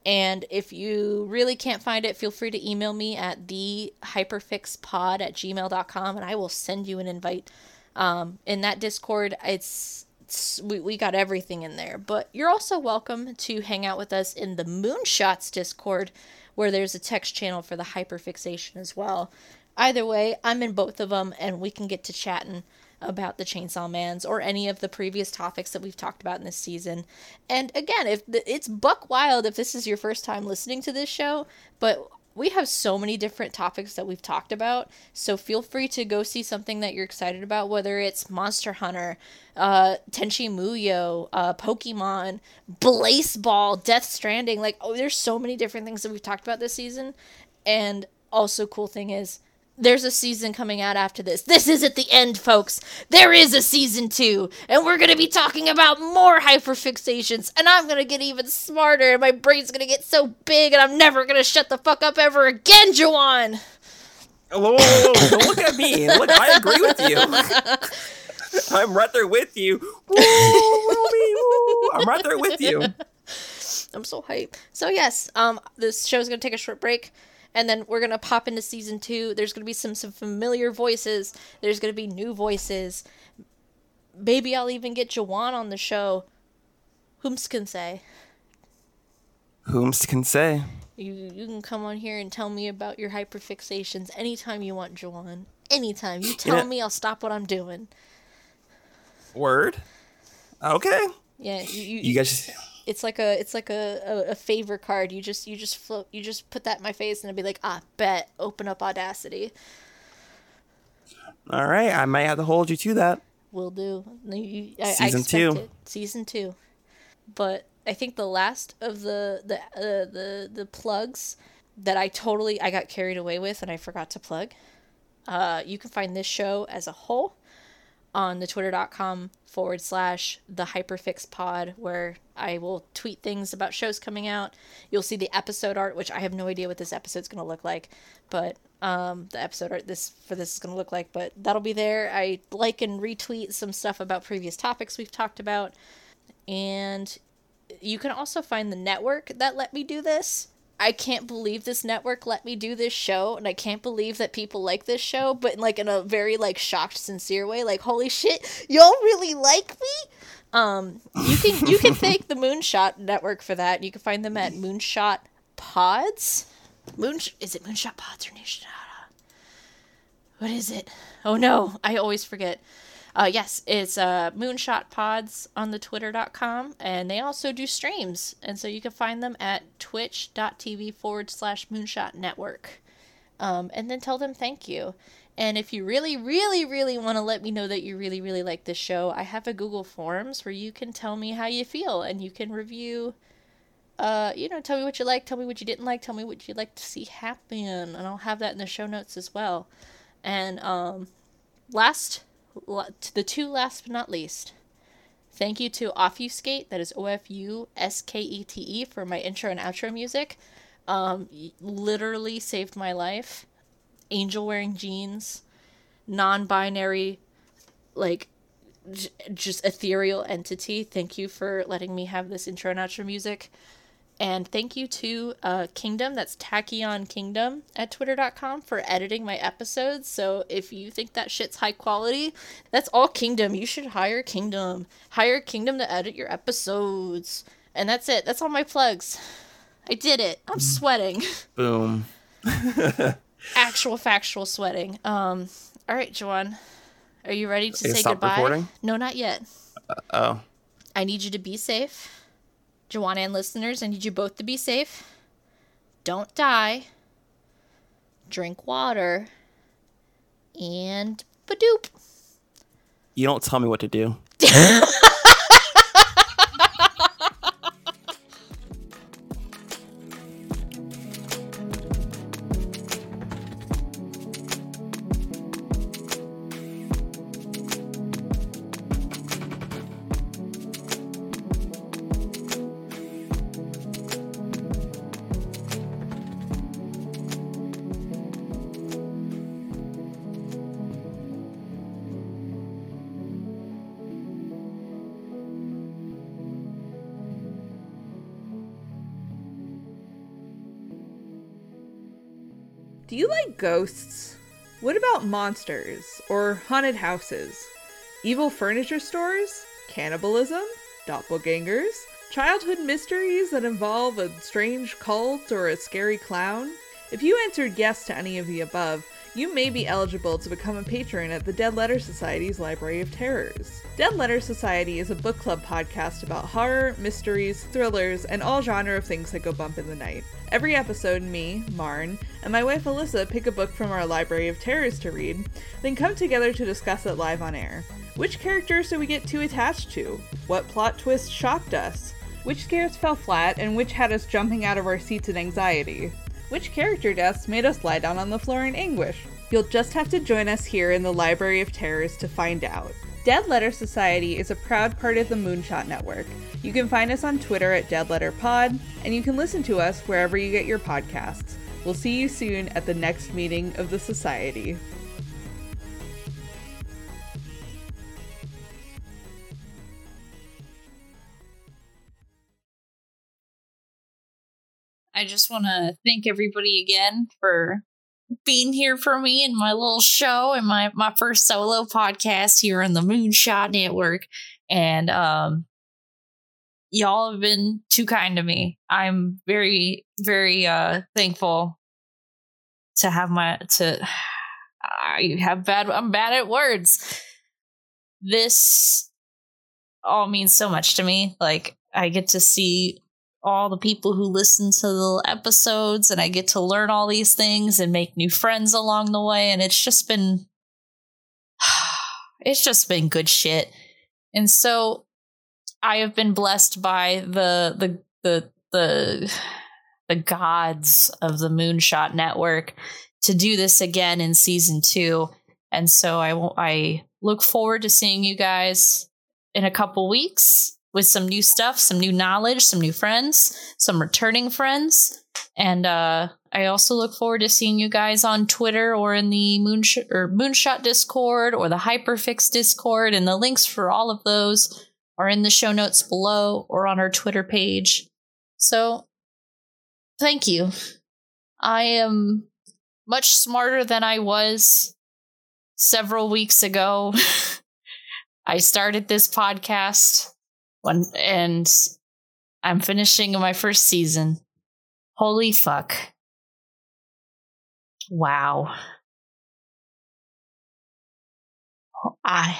And if you really can't find it, feel free to email me at the hyperfixpod at gmail.com and I will send you an invite. Um, in that Discord, it's, it's we, we got everything in there. But you're also welcome to hang out with us in the Moonshots Discord, where there's a text channel for the hyperfixation as well. Either way, I'm in both of them and we can get to chatting about the Chainsaw Mans or any of the previous topics that we've talked about in this season. And again, if the, it's buck wild if this is your first time listening to this show, but we have so many different topics that we've talked about. So feel free to go see something that you're excited about, whether it's Monster Hunter, uh, Tenchi Muyo, uh, Pokemon, Ball, Death Stranding. Like, oh, there's so many different things that we've talked about this season. And also, cool thing is, there's a season coming out after this. This isn't the end, folks. There is a season two, and we're gonna be talking about more hyperfixations, and I'm gonna get even smarter, and my brain's gonna get so big, and I'm never gonna shut the fuck up ever again, Juwan. Whoa, whoa, whoa. Don't look at me. Look, I agree with you. I'm right there with you. Wilby, woo. I'm right there with you. I'm so hyped. So yes, um, this show's gonna take a short break and then we're gonna pop into season two. There's gonna be some some familiar voices. There's gonna be new voices. Maybe I'll even get Jawan on the show. Whomst can say. Whomst can say. You you can come on here and tell me about your hyperfixations anytime you want, Jawan. Anytime. You tell Yeah. me, I'll stop what I'm doing. Word. Okay. Yeah, you, you, You guys. Just, it's like a it's like a, a, a favor card. You just you just float you just put that in my face and I'd be like, ah, bet. Open up Audacity. all right. I might have to hold you to that. Will do. You- I, I Season expect two. It. Season two. But I think the last of the the uh, the the plugs that I totally I got carried away with and I forgot to plug. Uh, you can find this show as a whole on the twitter.com forward slash the hyperfix pod where i will tweet things about shows coming out. You'll see the episode art which i have no idea what this episode's going to look like but um the episode art this for this is going to look like but that'll be there. I like and retweet some stuff about previous topics we've talked about. And you can also find the network that let me do this. I can't believe this network let me do this show, and I can't believe that people like this show, but in, like in a very like shocked, sincere way. Like, holy shit, y'all really like me? Um, you can you can thank the Moonshot Network for that. You can find them at Moonshot Pods. Moon is it Moonshot Pods or Nation? What is it? Oh no, I always forget. Uh, yes, it's uh, Moonshot Pods on the twitter.com, and they also do streams. And so you can find them at twitch.tv forward slash Moonshot Network. Um, and then tell them thank you. And if you really, really, really want to let me know that you really, really like this show, I have a Google Forms where you can tell me how you feel and you can review uh, you know, tell me what you like, tell me what you didn't like, tell me what you'd like to see happen, and I'll have that in the show notes as well. And um, last, la- to the two last but not least, thank you to Ofuskete, that is O F U S K E T E, for my intro and outro music. Um, literally saved my life. Angel wearing jeans, non binary, like j- just ethereal entity. Thank you for letting me have this intro and outro music. And thank you to uh, Kingdom, that's Tachyon Kingdom at twitter.com for editing my episodes. So if you think that shit's high quality, that's all Kingdom. You should hire Kingdom. Hire Kingdom to edit your episodes. And that's it. That's all my plugs. I did it. I'm sweating. Boom. Actual factual sweating. Um, all right, Joanne. Are you ready to say goodbye? recording? No, not yet. Oh. I need you to be safe. Joanna and listeners, I need you both to be safe. Don't die. Drink water. And badoop. You don't tell me what to do. Do you like ghosts? What about monsters or haunted houses? Evil furniture stores? Cannibalism? Doppelgangers? Childhood mysteries that involve a strange cult or a scary clown? If you answered yes to any of the above, you may be eligible to become a patron at the Dead Letter Society's Library of Terrors. Dead Letter Society is a book club podcast about horror, mysteries, thrillers, and all genre of things that go bump in the night. Every episode, me, Marn, and my wife Alyssa pick a book from our Library of Terrors to read, then come together to discuss it live on air. Which characters did we get too attached to? What plot twist shocked us? Which scares fell flat and which had us jumping out of our seats in anxiety? Which character deaths made us lie down on the floor in anguish? You'll just have to join us here in the Library of Terrors to find out. Dead Letter Society is a proud part of the Moonshot Network. You can find us on Twitter at Dead Letter Pod, and you can listen to us wherever you get your podcasts. We'll see you soon at the next meeting of the Society. I just want to thank everybody again for being here for me and my little show and my my first solo podcast here on the Moonshot Network. And um y'all have been too kind to me. I'm very very uh thankful to have my to I have bad I'm bad at words. This all means so much to me. Like I get to see all the people who listen to the episodes and I get to learn all these things and make new friends along the way and it's just been it's just been good shit. And so I have been blessed by the the the the the gods of the Moonshot Network to do this again in season 2. And so I I look forward to seeing you guys in a couple weeks with some new stuff, some new knowledge, some new friends, some returning friends. And uh, I also look forward to seeing you guys on Twitter or in the Moonshot or Moonshot Discord or the Hyperfix Discord. And the links for all of those are in the show notes below or on our Twitter page. So thank you. I am much smarter than I was several weeks ago. I started this podcast one and I'm finishing my first season. Holy fuck. Wow. I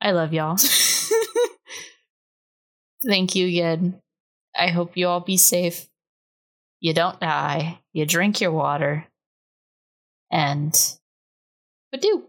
I love y'all. Thank you again. I hope you all be safe. You don't die. You drink your water. And do.